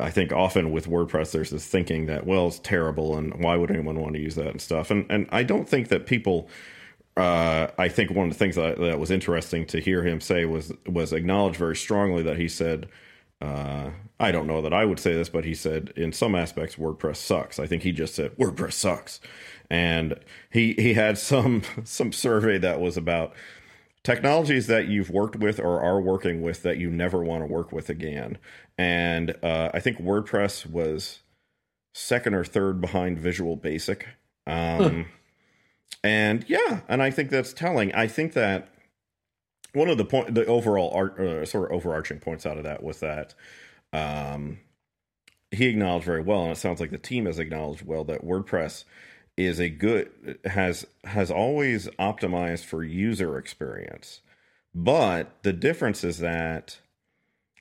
I think often with WordPress, there's this thinking that well, it's terrible, and why would anyone want to use that and stuff. And and I don't think that people uh, I think one of the things that, that, was interesting to hear him say was was acknowledge very strongly that he said, uh, I don't know that I would say this, but he said in some aspects WordPress sucks. I think he just said WordPress sucks, and he he had some [laughs] some survey that was about technologies that you've worked with or are working with that you never want to work with again, and uh, I think WordPress was second or third behind Visual Basic. Um, And yeah, and I think that's telling. I think that one of the point, the overall art, uh, sort of overarching points out of that was that um, he acknowledged very well, and it sounds like the team has acknowledged well that WordPress is a good has has always optimized for user experience, but the difference is that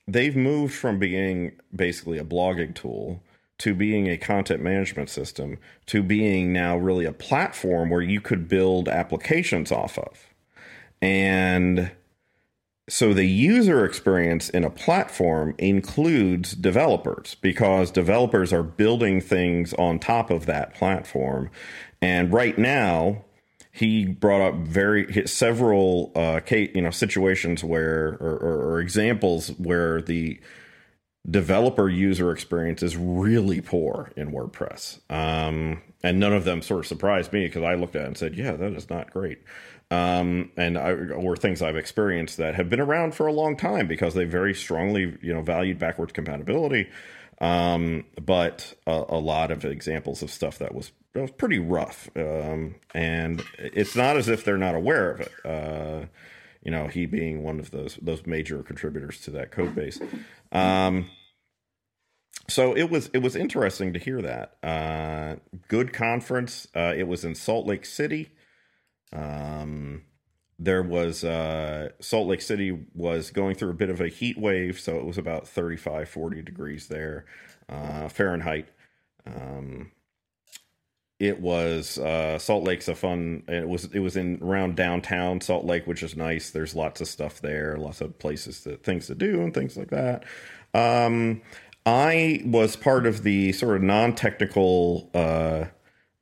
they've moved from being basically a blogging tool to being a content management system to being now really a platform where you could build applications off of. And so the user experience in a platform includes developers because developers are building things on top of that platform. And right now, he brought up very several uh, you know situations where or, or, or examples where the developer user experience is really poor in WordPress. Um, and none of them sort of surprised me because I looked at it and said, yeah, that is not great. Um, and I, or things I've experienced that have been around for a long time because they very strongly, you know, valued backwards compatibility. Um, but a, a, lot of examples of stuff that was, that was pretty rough. Um, and it's not as if they're not aware of it. Uh, you know, he being one of those those major contributors to that code base. Um, so it was it was interesting to hear that. Uh, good conference. Uh, it was in Salt Lake City. Um, there was uh, Salt Lake City was going through a bit of a heat wave, so it was about 35, 40 degrees there uh, Fahrenheit. Um, it was uh, Salt Lake's a fun. It was it was in around downtown Salt Lake, which is nice. There's lots of stuff there, lots of places that things to do and things like that. Um, I was part of the sort of non technical, uh,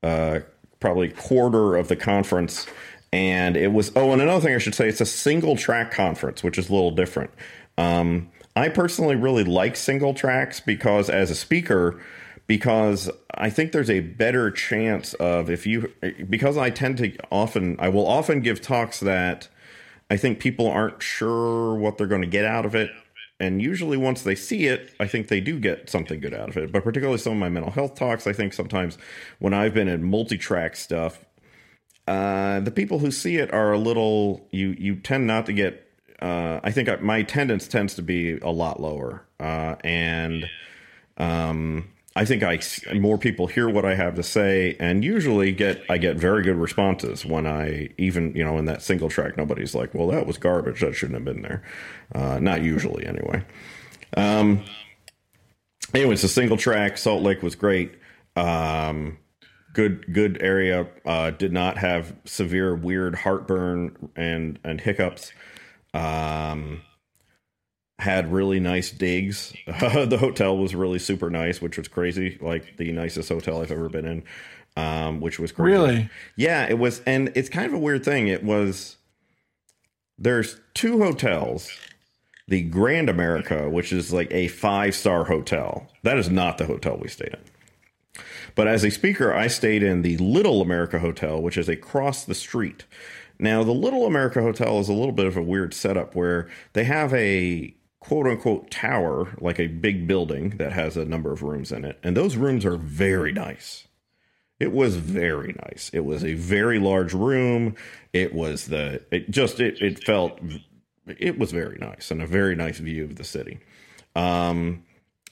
uh, probably quarter of the conference. And it was, oh, and another thing I should say, it's a single track conference, which is a little different. Um, I personally really like single tracks because, as a speaker, because I think there's a better chance of if you, because I tend to often, I will often give talks that I think people aren't sure what they're going to get out of it and usually once they see it i think they do get something good out of it. But particularly some of my mental health talks i think sometimes when i've been in multi-track stuff uh, the people who see it are a little you you tend not to get uh, i think my attendance tends to be a lot lower. Uh, and um, I think I more people hear what I have to say, and usually get I get very good responses when I even you know in that single track nobody's like, well that was garbage that shouldn't have been there, uh, not usually anyway. Um, anyway, it's a single track. Salt Lake was great. Um, good good area. Uh, did not have severe weird heartburn and and hiccups. Um, had really nice digs. Uh, [laughs] the hotel was really super nice, which was crazy. Like the nicest hotel I've ever been in, um, which was crazy. Really? Yeah, it was. And it's kind of a weird thing. It was, there's two hotels. The Grand America, which is like a five star hotel. That is not the hotel we stayed in. But as a speaker, I stayed in the Little America Hotel, which is across the street. Now, the Little America Hotel is a little bit of a weird setup where they have a quote unquote tower, like a big building that has a number of rooms in it. And those rooms are very nice. It was very nice. It was a very large room. It was the, it just, it, it felt, it was very nice and a very nice view of the city. Um,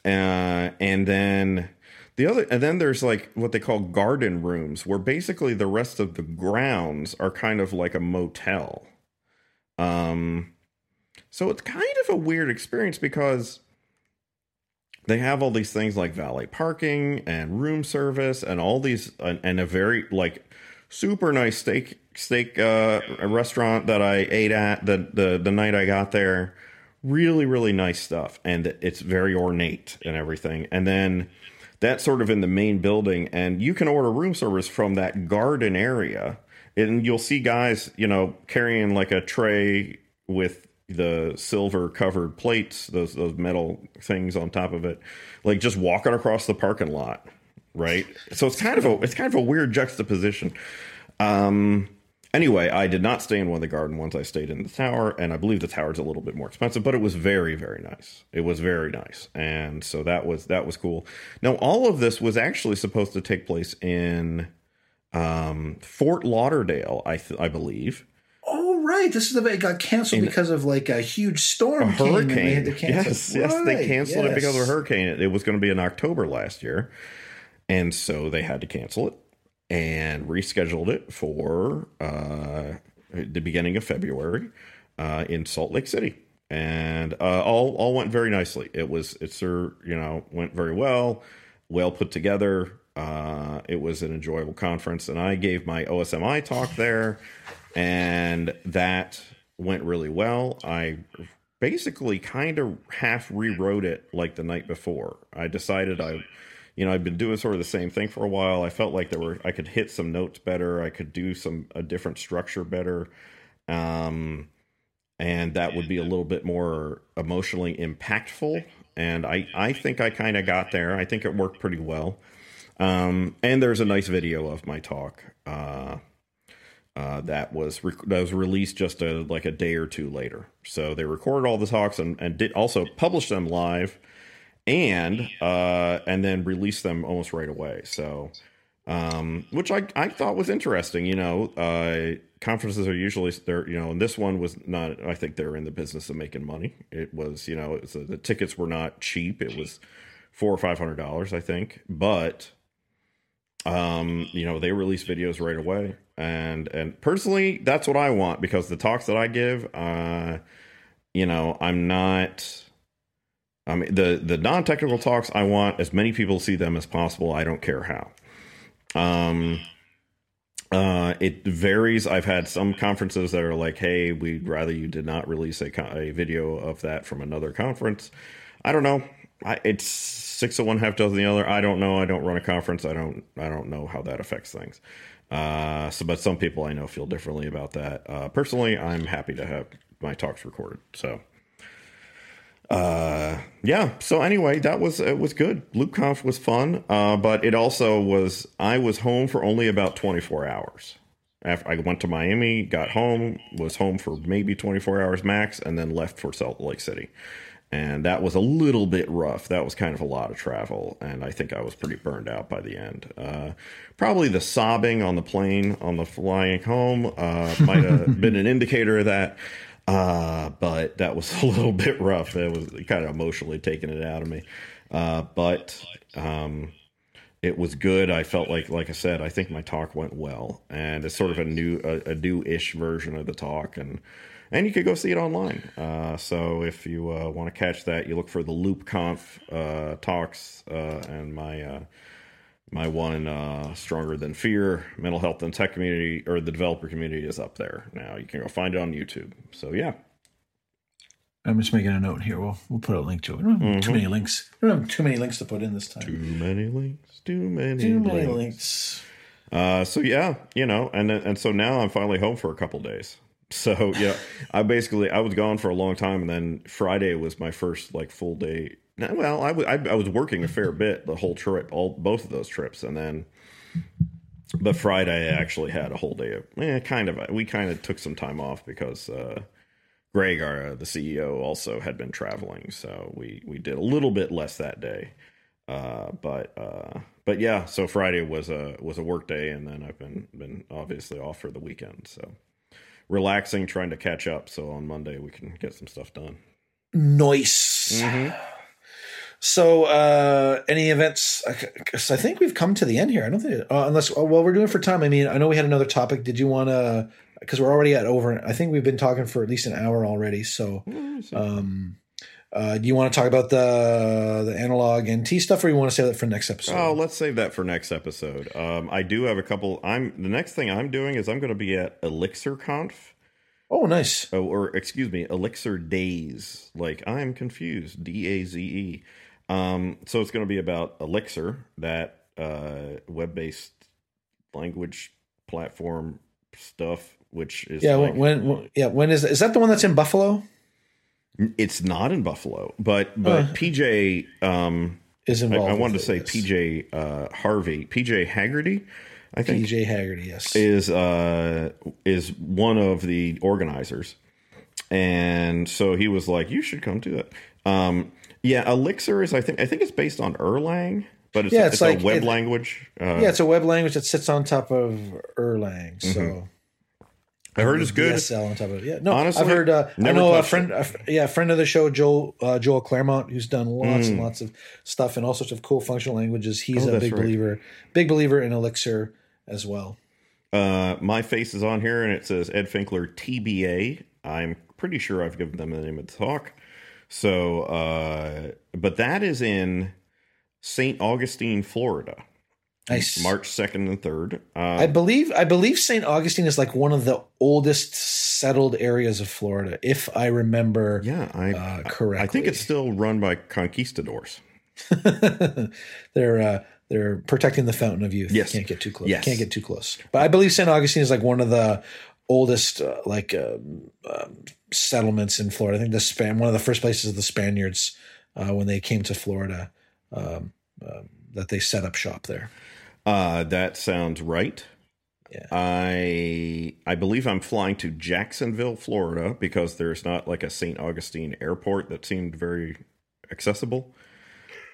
uh, and then the other, and then there's like what they call garden rooms, where basically the rest of the grounds are kind of like a motel. Um, so it's kind of a weird experience because they have all these things like valet parking and room service and all these and, and a very like super nice steak steak uh, restaurant that I ate at the, the the night I got there. Really, really nice stuff, and it's very ornate and everything. And then that's sort of in the main building, and you can order room service from that garden area, and you'll see guys, you know, carrying like a tray with the silver covered plates, those those metal things on top of it, like just walking across the parking lot, right? So it's kind of a it's kind of a weird juxtaposition. Um, anyway, I did not stay in one of the garden ones. I stayed in the tower, and I believe the tower's a little bit more expensive, but it was very, very nice. It was very nice, and so that was that was cool. Now, all of this was actually supposed to take place in um, Fort Lauderdale, I th- I believe. Right, this is the it got canceled In- because of like a huge storm. A they hurricane. had to cancel Yes, it. yes, they Right, canceled it because of a hurricane. It, it was going to be in October last year, and so they had to cancel it and rescheduled it for uh, the beginning of February uh, in Salt Lake City, and uh, all all went very nicely. It was it's uh, you know went very well, well put together. Uh, it was an enjoyable conference, and I gave my OSMI talk there, and that went really well. I basically kind of half rewrote it like the night before. I decided I, you know, I've been doing sort of the same thing for a while. I felt like there were I could hit some notes better. I could do some a different structure better. Um, and that would be a little bit more emotionally impactful. And I, I think I kind of got there. I think it worked pretty well. Um, and there's a nice video of my talk. Uh, uh, that was rec- that was released just a, like a day or two later. So they recorded all the talks and, and did also publish them live, and uh, and then released them almost right away. So, um, which I I thought was interesting. You know, uh, conferences are usually they're you know, and this one was not. I think they're in the business of making money. It was you know, was, the tickets were not cheap. It was four or five hundred dollars, I think, but um you know they release videos right away and and personally that's what i want because the talks that i give uh you know i'm not i mean the the non-technical talks i want as many people see them as possible i don't care how um uh it varies i've had some conferences that are like hey we'd rather you did not release a, co- a video of that from another conference i don't know I, it's six of one, half dozen the other. I don't know. I don't run a conference. I don't. I don't know how that affects things. Uh, so, but some people I know feel differently about that. Uh, personally, I'm happy to have my talks recorded. So, uh, yeah. So anyway, that was it was good. LoopConf was fun, uh, but it also was. I was home for only about 24 hours. After I went to Miami, got home, was home for maybe 24 hours max, and then left for Salt Lake City and that was a little bit rough. That was kind of a lot of travel, and I think I was pretty burned out by the end. Uh, probably the sobbing on the plane on the flying home uh, might have [laughs] been an indicator of that, uh, but that was [laughs] a little bit rough. It was kind of emotionally taking it out of me, uh, but. Um, it was good. I felt like, like I said, I think my talk went well, and it's sort of a new, a, a new-ish version of the talk, and and you could go see it online. Uh, so if you uh, want to catch that, you look for the LoopConf uh, talks uh, and my uh, my one uh, stronger than fear mental health and tech community or the developer community is up there now. You can go find it on YouTube. So yeah, I'm just making a note here. We'll we'll put a link to it. Have too many links. We don't have too many links to put in this time. too many links, too many, Too many links. links. Uh, so yeah, you know, and and so now I'm finally home for a couple days. So [laughs] yeah, I basically I was gone for a long time, and then Friday was my first like full day. Well, I I, I was working a fair bit the whole trip, all both of those trips, and then. But Friday I actually had a whole day of, eh, kind of. We kind of took some time off because uh, Greg, our uh, the CEO, also had been traveling, so we we did a little bit less that day. Uh, but uh, but yeah, so Friday was a was a work day, and then I've been been obviously off for the weekend, so relaxing, trying to catch up. So on Monday we can get some stuff done. Nice. Mm-hmm. So, uh, any events? I, think we've come to the end here. I don't think, uh, unless uh, well, we're doing for time. I mean, I know we had another topic. Did you want to? Because we're already at over. I think we've been talking for at least an hour already. So, um, uh, do you want to talk about the the analog NT stuff, or you want to save that for next episode? Oh, let's save that for next episode. Um, I do have a couple. I'm the next thing I'm doing is I'm going to be at Elixir Conf. oh, nice. Oh, or excuse me, Elixir Daze. Like I'm confused. D A Z E. Um, so it's going to be about Elixir, that uh, web-based language platform stuff, which is Yeah. like, when, when? Yeah. When is is that the one that's in Buffalo? It's not in Buffalo, but but Uh. PJ. Um, Is I, involved. I wanted to say yes. PJ uh, Harvey, PJ Hagerty. I think PJ Hagerty, yes. is uh, is one of the organizers, and so he was like, "You should come to it." Um, yeah, Elixir is I think I think it's based on Erlang, but it's, Yeah, it's, it's like- a web it- language. Uh, yeah, it's a web language that sits on top of Erlang. So Mm-hmm. I heard it's good. DSL on top of it. Yeah, no, Honestly, I've heard. Uh, I know a friend, a, yeah, a friend of the show, Joel uh, Joel Clermont, who's done lots and lots of stuff and all sorts of cool functional languages. He's Mm. Oh, a big right. believer, big believer in Elixir as well. Uh, my face is on here and it says Ed Finkler TBA. I'm pretty sure I've given them the name of the talk. So, uh, but that is in St. Augustine, Florida, Nice. March 2nd and 3rd. Uh, I believe I believe St. Augustine is like one of the oldest settled areas of Florida, if I remember yeah, I, uh, correctly. I think it's still run by conquistadors. [laughs] they're uh, they're protecting the fountain of youth. Yes. can't get too close. Yes. Can't get too close. But I believe St. Augustine is like one of the oldest uh, like um, um, settlements in Florida. I think the span one of the first places of the Spaniards uh, when they came to Florida um, um, that they set up shop there. Uh, that sounds right. Yeah. I I believe I'm flying to Jacksonville, Florida, because there's not like a St. Augustine airport that seemed very accessible.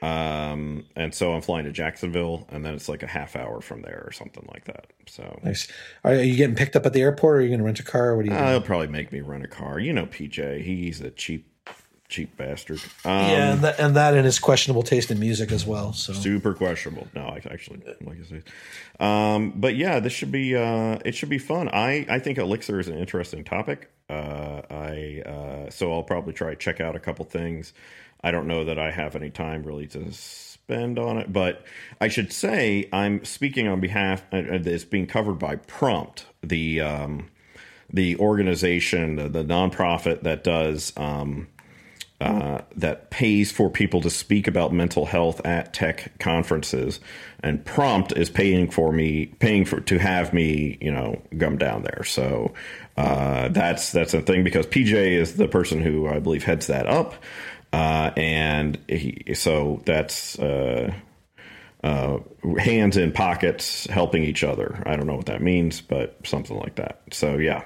Um, and so I'm flying to Jacksonville, and then it's like a half hour from there or something like that. So Nice. Are, you getting picked up at the airport? Or are you going to rent a car? Or what do you? uh, doing? he'll probably make me rent a car. You know, PJ, he's a cheap, cheap bastard. Um, yeah, and that, and that and his questionable taste in music as well. So super questionable. No, I actually like I said. Um, but yeah, this should be uh, it should be fun. I I think Elixir is an interesting topic. Uh, I uh, so I'll probably try to check out a couple things. I don't know that I have any time really to spend on it, but I should say I'm speaking on behalf. Uh, it's being covered by Prompt, the um, the organization, the, the nonprofit that does. Um, uh, that pays for people to speak about mental health at tech conferences, and Prompt is paying for me, paying for to have me, you know, come down there. So uh, that's that's a thing because PJ is the person who I believe heads that up, uh, and he, so that's. Uh, uh, hands in pockets, helping each other. I don't know what that means, but something like that. So yeah,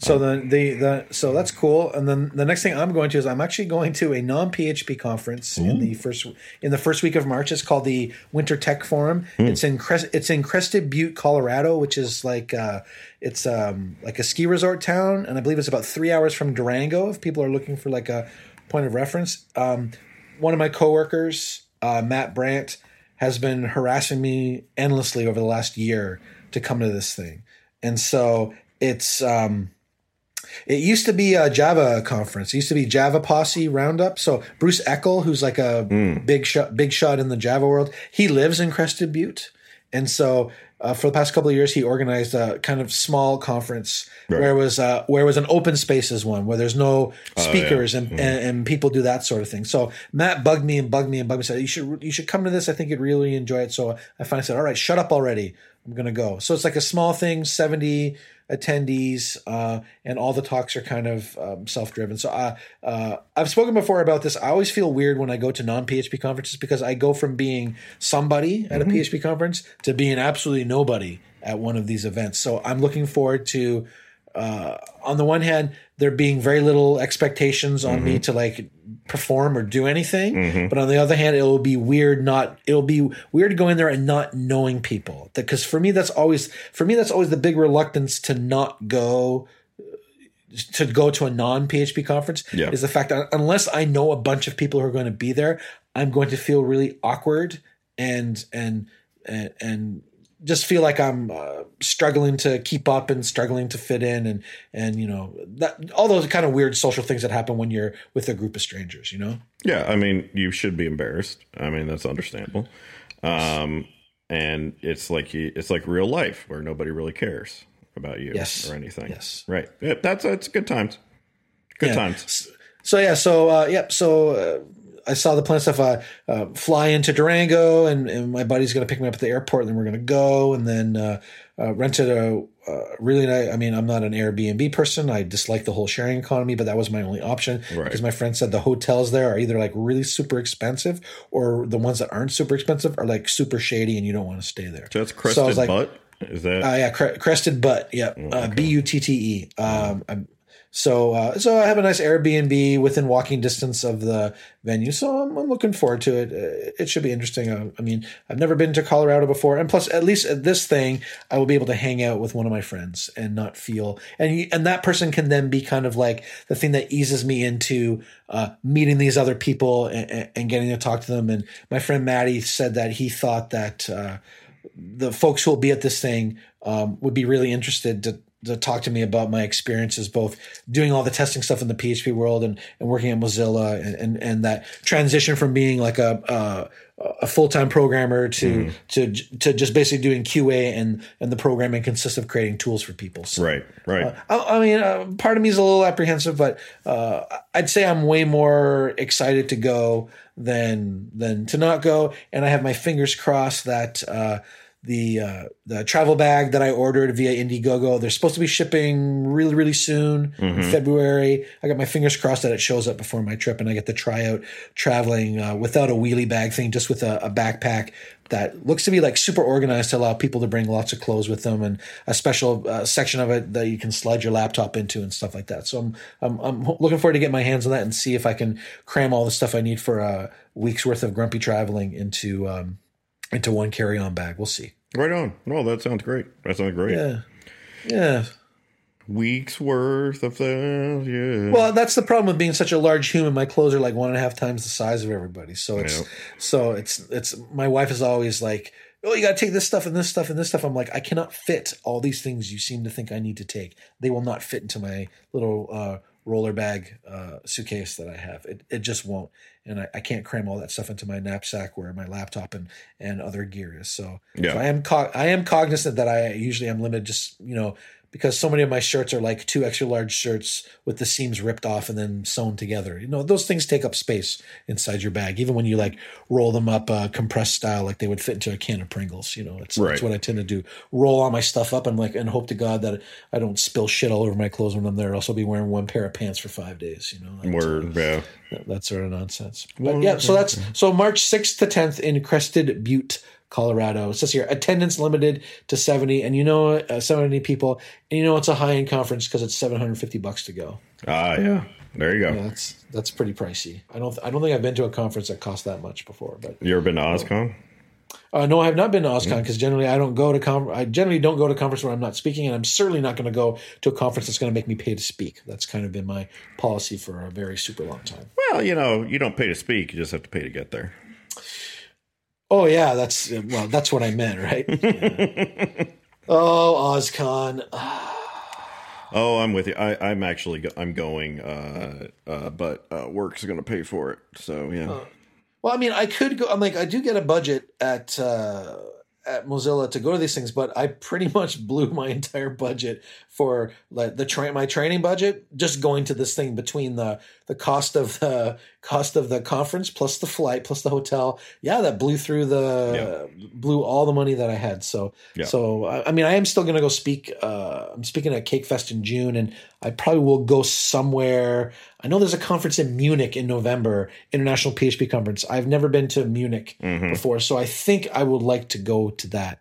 So then the the so that's cool. And then the next thing I'm going to is I'm actually going to a non PHP conference in the first in the first week of March. It's called the Winter Tech Forum. It's in Crest, it's in Crested Butte, Colorado, which is like uh, it's um, like a ski resort town, and I believe it's about three hours from Durango. If people are looking for like a point of reference, um, one of my coworkers, uh, Matt Brandt, has been harassing me endlessly over the last year to come to this thing, and so it's. Um, it used to be a Java conference. It used to be Java Posse Roundup. So Bruce Eckel, who's like a big shot, big shot in the Java world, he lives in Crested Butte, and so uh, for the past couple of years, he organized a kind of small conference where it was uh, where it was an open spaces one where there's no speakers and, and and people do that sort of thing. So Matt bugged me and bugged me and bugged me. Said you should you should come to this. I think you'd really enjoy it. So I finally said, all right, shut up already. I'm gonna go. So it's like a small thing, seventy attendees, uh, and all the talks are kind of um, self-driven. So uh, uh, I've spoken before about this. I always feel weird when I go to non-PHP conferences because I go from being somebody at a PHP conference to being absolutely nobody at one of these events. So I'm looking forward to. Uh, on the one hand, there being very little expectations on me mm-hmm. to like perform or do anything, mm-hmm. but on the other hand, it will be weird not. It'll be weird to go in there and not knowing people. Because for me, that's always for me that's always the big reluctance to not go to go to a non PHP conference Yeah. is the fact that unless I know a bunch of people who are going to be there, I'm going to feel really awkward and and and, and just feel like I'm uh, struggling to keep up and struggling to fit in and and you know that all those kind of weird social things that happen when you're with a group of strangers, you know. yeah. I mean, you should be embarrassed. I mean, that's understandable. Um, and it's like it's like real life where nobody really cares about you Yes. or anything. Yes. Right. Yeah, that's it's good times. Good Yeah. times. So yeah, so uh, yep. So uh, I saw the plan stuff. Uh, uh, fly into Durango, and, and my buddy's going to pick me up at the airport, and then we're going to go, and then uh, uh, rented a uh, really nice. I mean, I'm not an Airbnb person. I dislike the whole sharing economy, but that was my only option Right. because my friend said the hotels there are either like really super expensive or the ones that aren't super expensive are like super shady and you don't want to stay there. So that's So I crested was like- butt. Is that Uh, yeah, cre- crested butt. Yeah, uh, B U T T E. So uh, so I have a nice Airbnb within walking distance of the venue, so I'm, I'm looking forward to it. Uh, it should be interesting. Uh, I mean, I've never been to Colorado before, and plus, at least at this thing, I will be able to hang out with one of my friends and not feel and and that person can then be kind of like the thing that eases me into uh, meeting these other people and, and getting to talk to them. And my friend Maddie said that he thought that. Uh, the folks who will be at this thing um, would be really interested to, to talk to me about my experiences, both doing all the testing stuff in the PHP world and, and working at Mozilla, and, and, and that transition from being like a a, a full time programmer to to to just basically doing QA and and the programming consists of creating tools for people. So, right? Right. I, I mean, uh, part of me is a little apprehensive, but uh, I'd say I'm way more excited to go than than to not go. And I have my fingers crossed that uh, the uh, the travel bag that I ordered via Indiegogo, they're supposed to be shipping really really soon in February. I got my fingers crossed that it shows up before my trip, and I get to try out traveling uh, without a wheelie bag thing, just with a, a backpack that looks to be like super organized to allow people to bring lots of clothes with them and a special uh, section of it that you can slide your laptop into and stuff like that. So I'm, I'm, I'm looking forward to get my hands on that and see if I can cram all the stuff I need for a week's worth of grumpy traveling into, um, into one carry-on bag. We'll see. right on. No, that sounds great. That sounds great. Yeah. Yeah. Weeks worth of that. Yeah. Well, that's the problem with being such a large human. My clothes are like one and a half times the size of everybody. So it's Yep. so it's it's my wife is always like, Oh, you gotta take this stuff and this stuff and this stuff. I'm like, I cannot fit all these things you seem to think I need to take. They will not fit into my little uh roller bag uh suitcase that I have. It it just won't. And I, I can't cram all that stuff into my knapsack where my laptop and and other gear is. So, Yeah. so I am co- I am cognizant that I usually am limited just, you know, because so many of my shirts are like two extra large shirts with the seams ripped off and then sewn together. You know, those things take up space inside your bag, even when you like roll them up uh, compressed style, like they would fit into a can of Pringles. You know, it's that's Right. what I tend to do. Roll all my stuff up and like and hope to God that I don't spill shit all over my clothes when I'm there. I'll also be wearing one pair of pants for five days. You know, That's- Word. Yeah. that, that sort of nonsense. But yeah, so that's so March 6th to 10th in Crested Butte, Colorado. It says here attendance limited to 70, and you know, uh, 70 people, and you know, it's a high end conference because it's 750 bucks to go. Ah, yeah. There you go. Yeah, that's that's pretty pricey. I don't I don't think I've been to a conference that cost that much before, but You ever been to OSCON? uh, no, I have not been to OSCON because generally I don't go to con- I generally don't go to conference where I'm not speaking, and I'm certainly not going to go to a conference that's going to make me pay to speak. That's kind of been my policy for a very super long time. Well, you know, you don't pay to speak. You just have to pay to get there. Oh yeah, that's well, that's what I meant, right? Yeah. [laughs] oh, OSCON. Oh, I'm with you. I, I'm actually I'm going, uh, uh, but uh, work's going to pay for it. So yeah. Well, I mean, I could go. I'm like, I do get a budget at uh, at Mozilla to go to these things, but I pretty [laughs] much blew my entire budget for like the train my training budget just going to this thing between the the cost of the cost of the conference plus the flight plus the hotel. Yeah, that blew through the blew all the money that I had. So Yeah. so I, I mean, I am still going to go speak. Uh, I'm speaking at CakeFest in June, and I probably will go somewhere. I know there's a conference in Munich in November, International PHP Conference. I've never been to Munich Mhm. before, so I think I would like to go to that.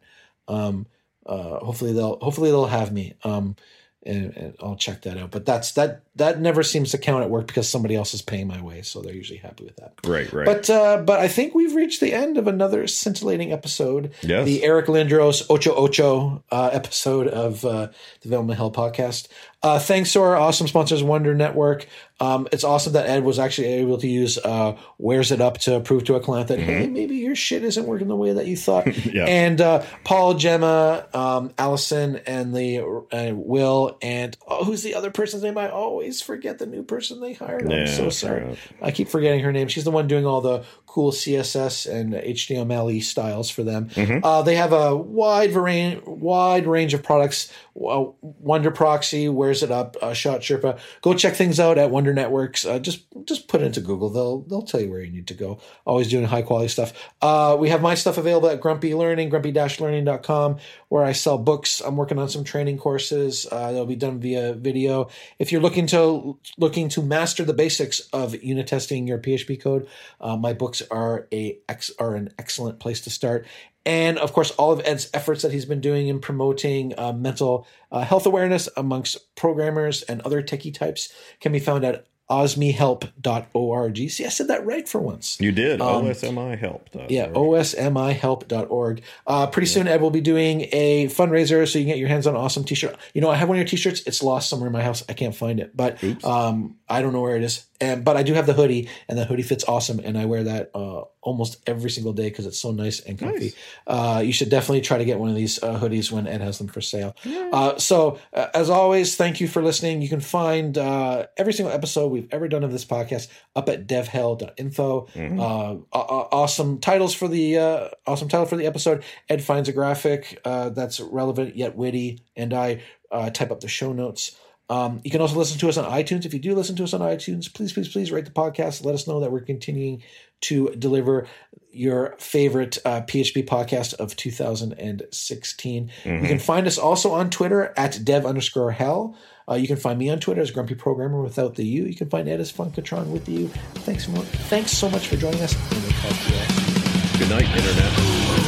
Um, uh, hopefully they'll hopefully they'll have me. Um, and, and I'll check that out. But that's that that never seems to count at work because somebody else is paying my way, so they're usually happy with that. Right, right. But uh, but I think we've reached the end of another scintillating episode. Yes. The Eric Lindros Ocho Ocho uh, episode of uh, Development Hell podcast. Uh, thanks to our awesome sponsors, WonderNetwork. Um, it's awesome that Ed was actually able to use uh, Wheresitup to prove to a client that, hey, maybe your shit isn't working the way that you thought. Mm-hmm. [laughs] Yeah. And uh, Paul, Gemma, um, Allison, and the uh, Will, and oh, who's the other person's name? I always forget the new person they hired. I'm so sorry. right. I keep forgetting her name. She's the one doing all the cool CSS and HTML styles for them. Uh, they have a wide variety, wide range of products. Uh, WonderProxy wears it up. Uh, ShotSherpa. Go check things out at WonderNetworks. Uh, just just put it into Google. They'll they'll tell you where you need to go. Always doing high quality stuff. Uh, we have my stuff available at Grumpy Learning, grumpy-learning.com, where I sell books. I'm working on some training courses. Uh, they'll be done via video. If you're looking to looking to master the basics of unit testing your PHP code, uh, my books are a are an excellent place to start. And of course, all of Ed's efforts that he's been doing in promoting uh, mental uh, health awareness amongst programmers and other techie types can be found at osmihelp.org. See, I said that right for once. You did. OSMI helped. us. Um, Yeah, osmihelp.org. Uh, pretty soon, Ed will be doing a fundraiser so you can get your hands on an awesome t shirt. You know, I have one of your t shirts. It's lost somewhere in my house. I can't find it, but um, I don't know where it is. And But I do have the hoodie, and the hoodie fits awesome. And I wear that uh, almost every single day because it's so nice and comfy. Nice. Uh, you should definitely try to get one of these uh, hoodies when Ed has them for sale. Uh, so, uh, as always, thank you for listening. You can find uh, every single episode we've ever done of this podcast up at devhell.info. Uh, aw- awesome titles for the uh, awesome title for the episode. Ed finds a graphic uh, that's relevant yet witty, and I uh, type up the show notes. Um, you can also listen to us on iTunes. If you do listen to us on iTunes, please, please, please rate the podcast. Let us know that we're continuing to deliver your favorite uh, PHP podcast of 2016. You can find us also on Twitter at dev underscore hell. Uh, you can find me on Twitter as Grumpy Programmer without the U. You can find Ed as Funkatron with the U. Thanks, thanks so much for joining us. And we'll talk to you all soon. Good night, Internet.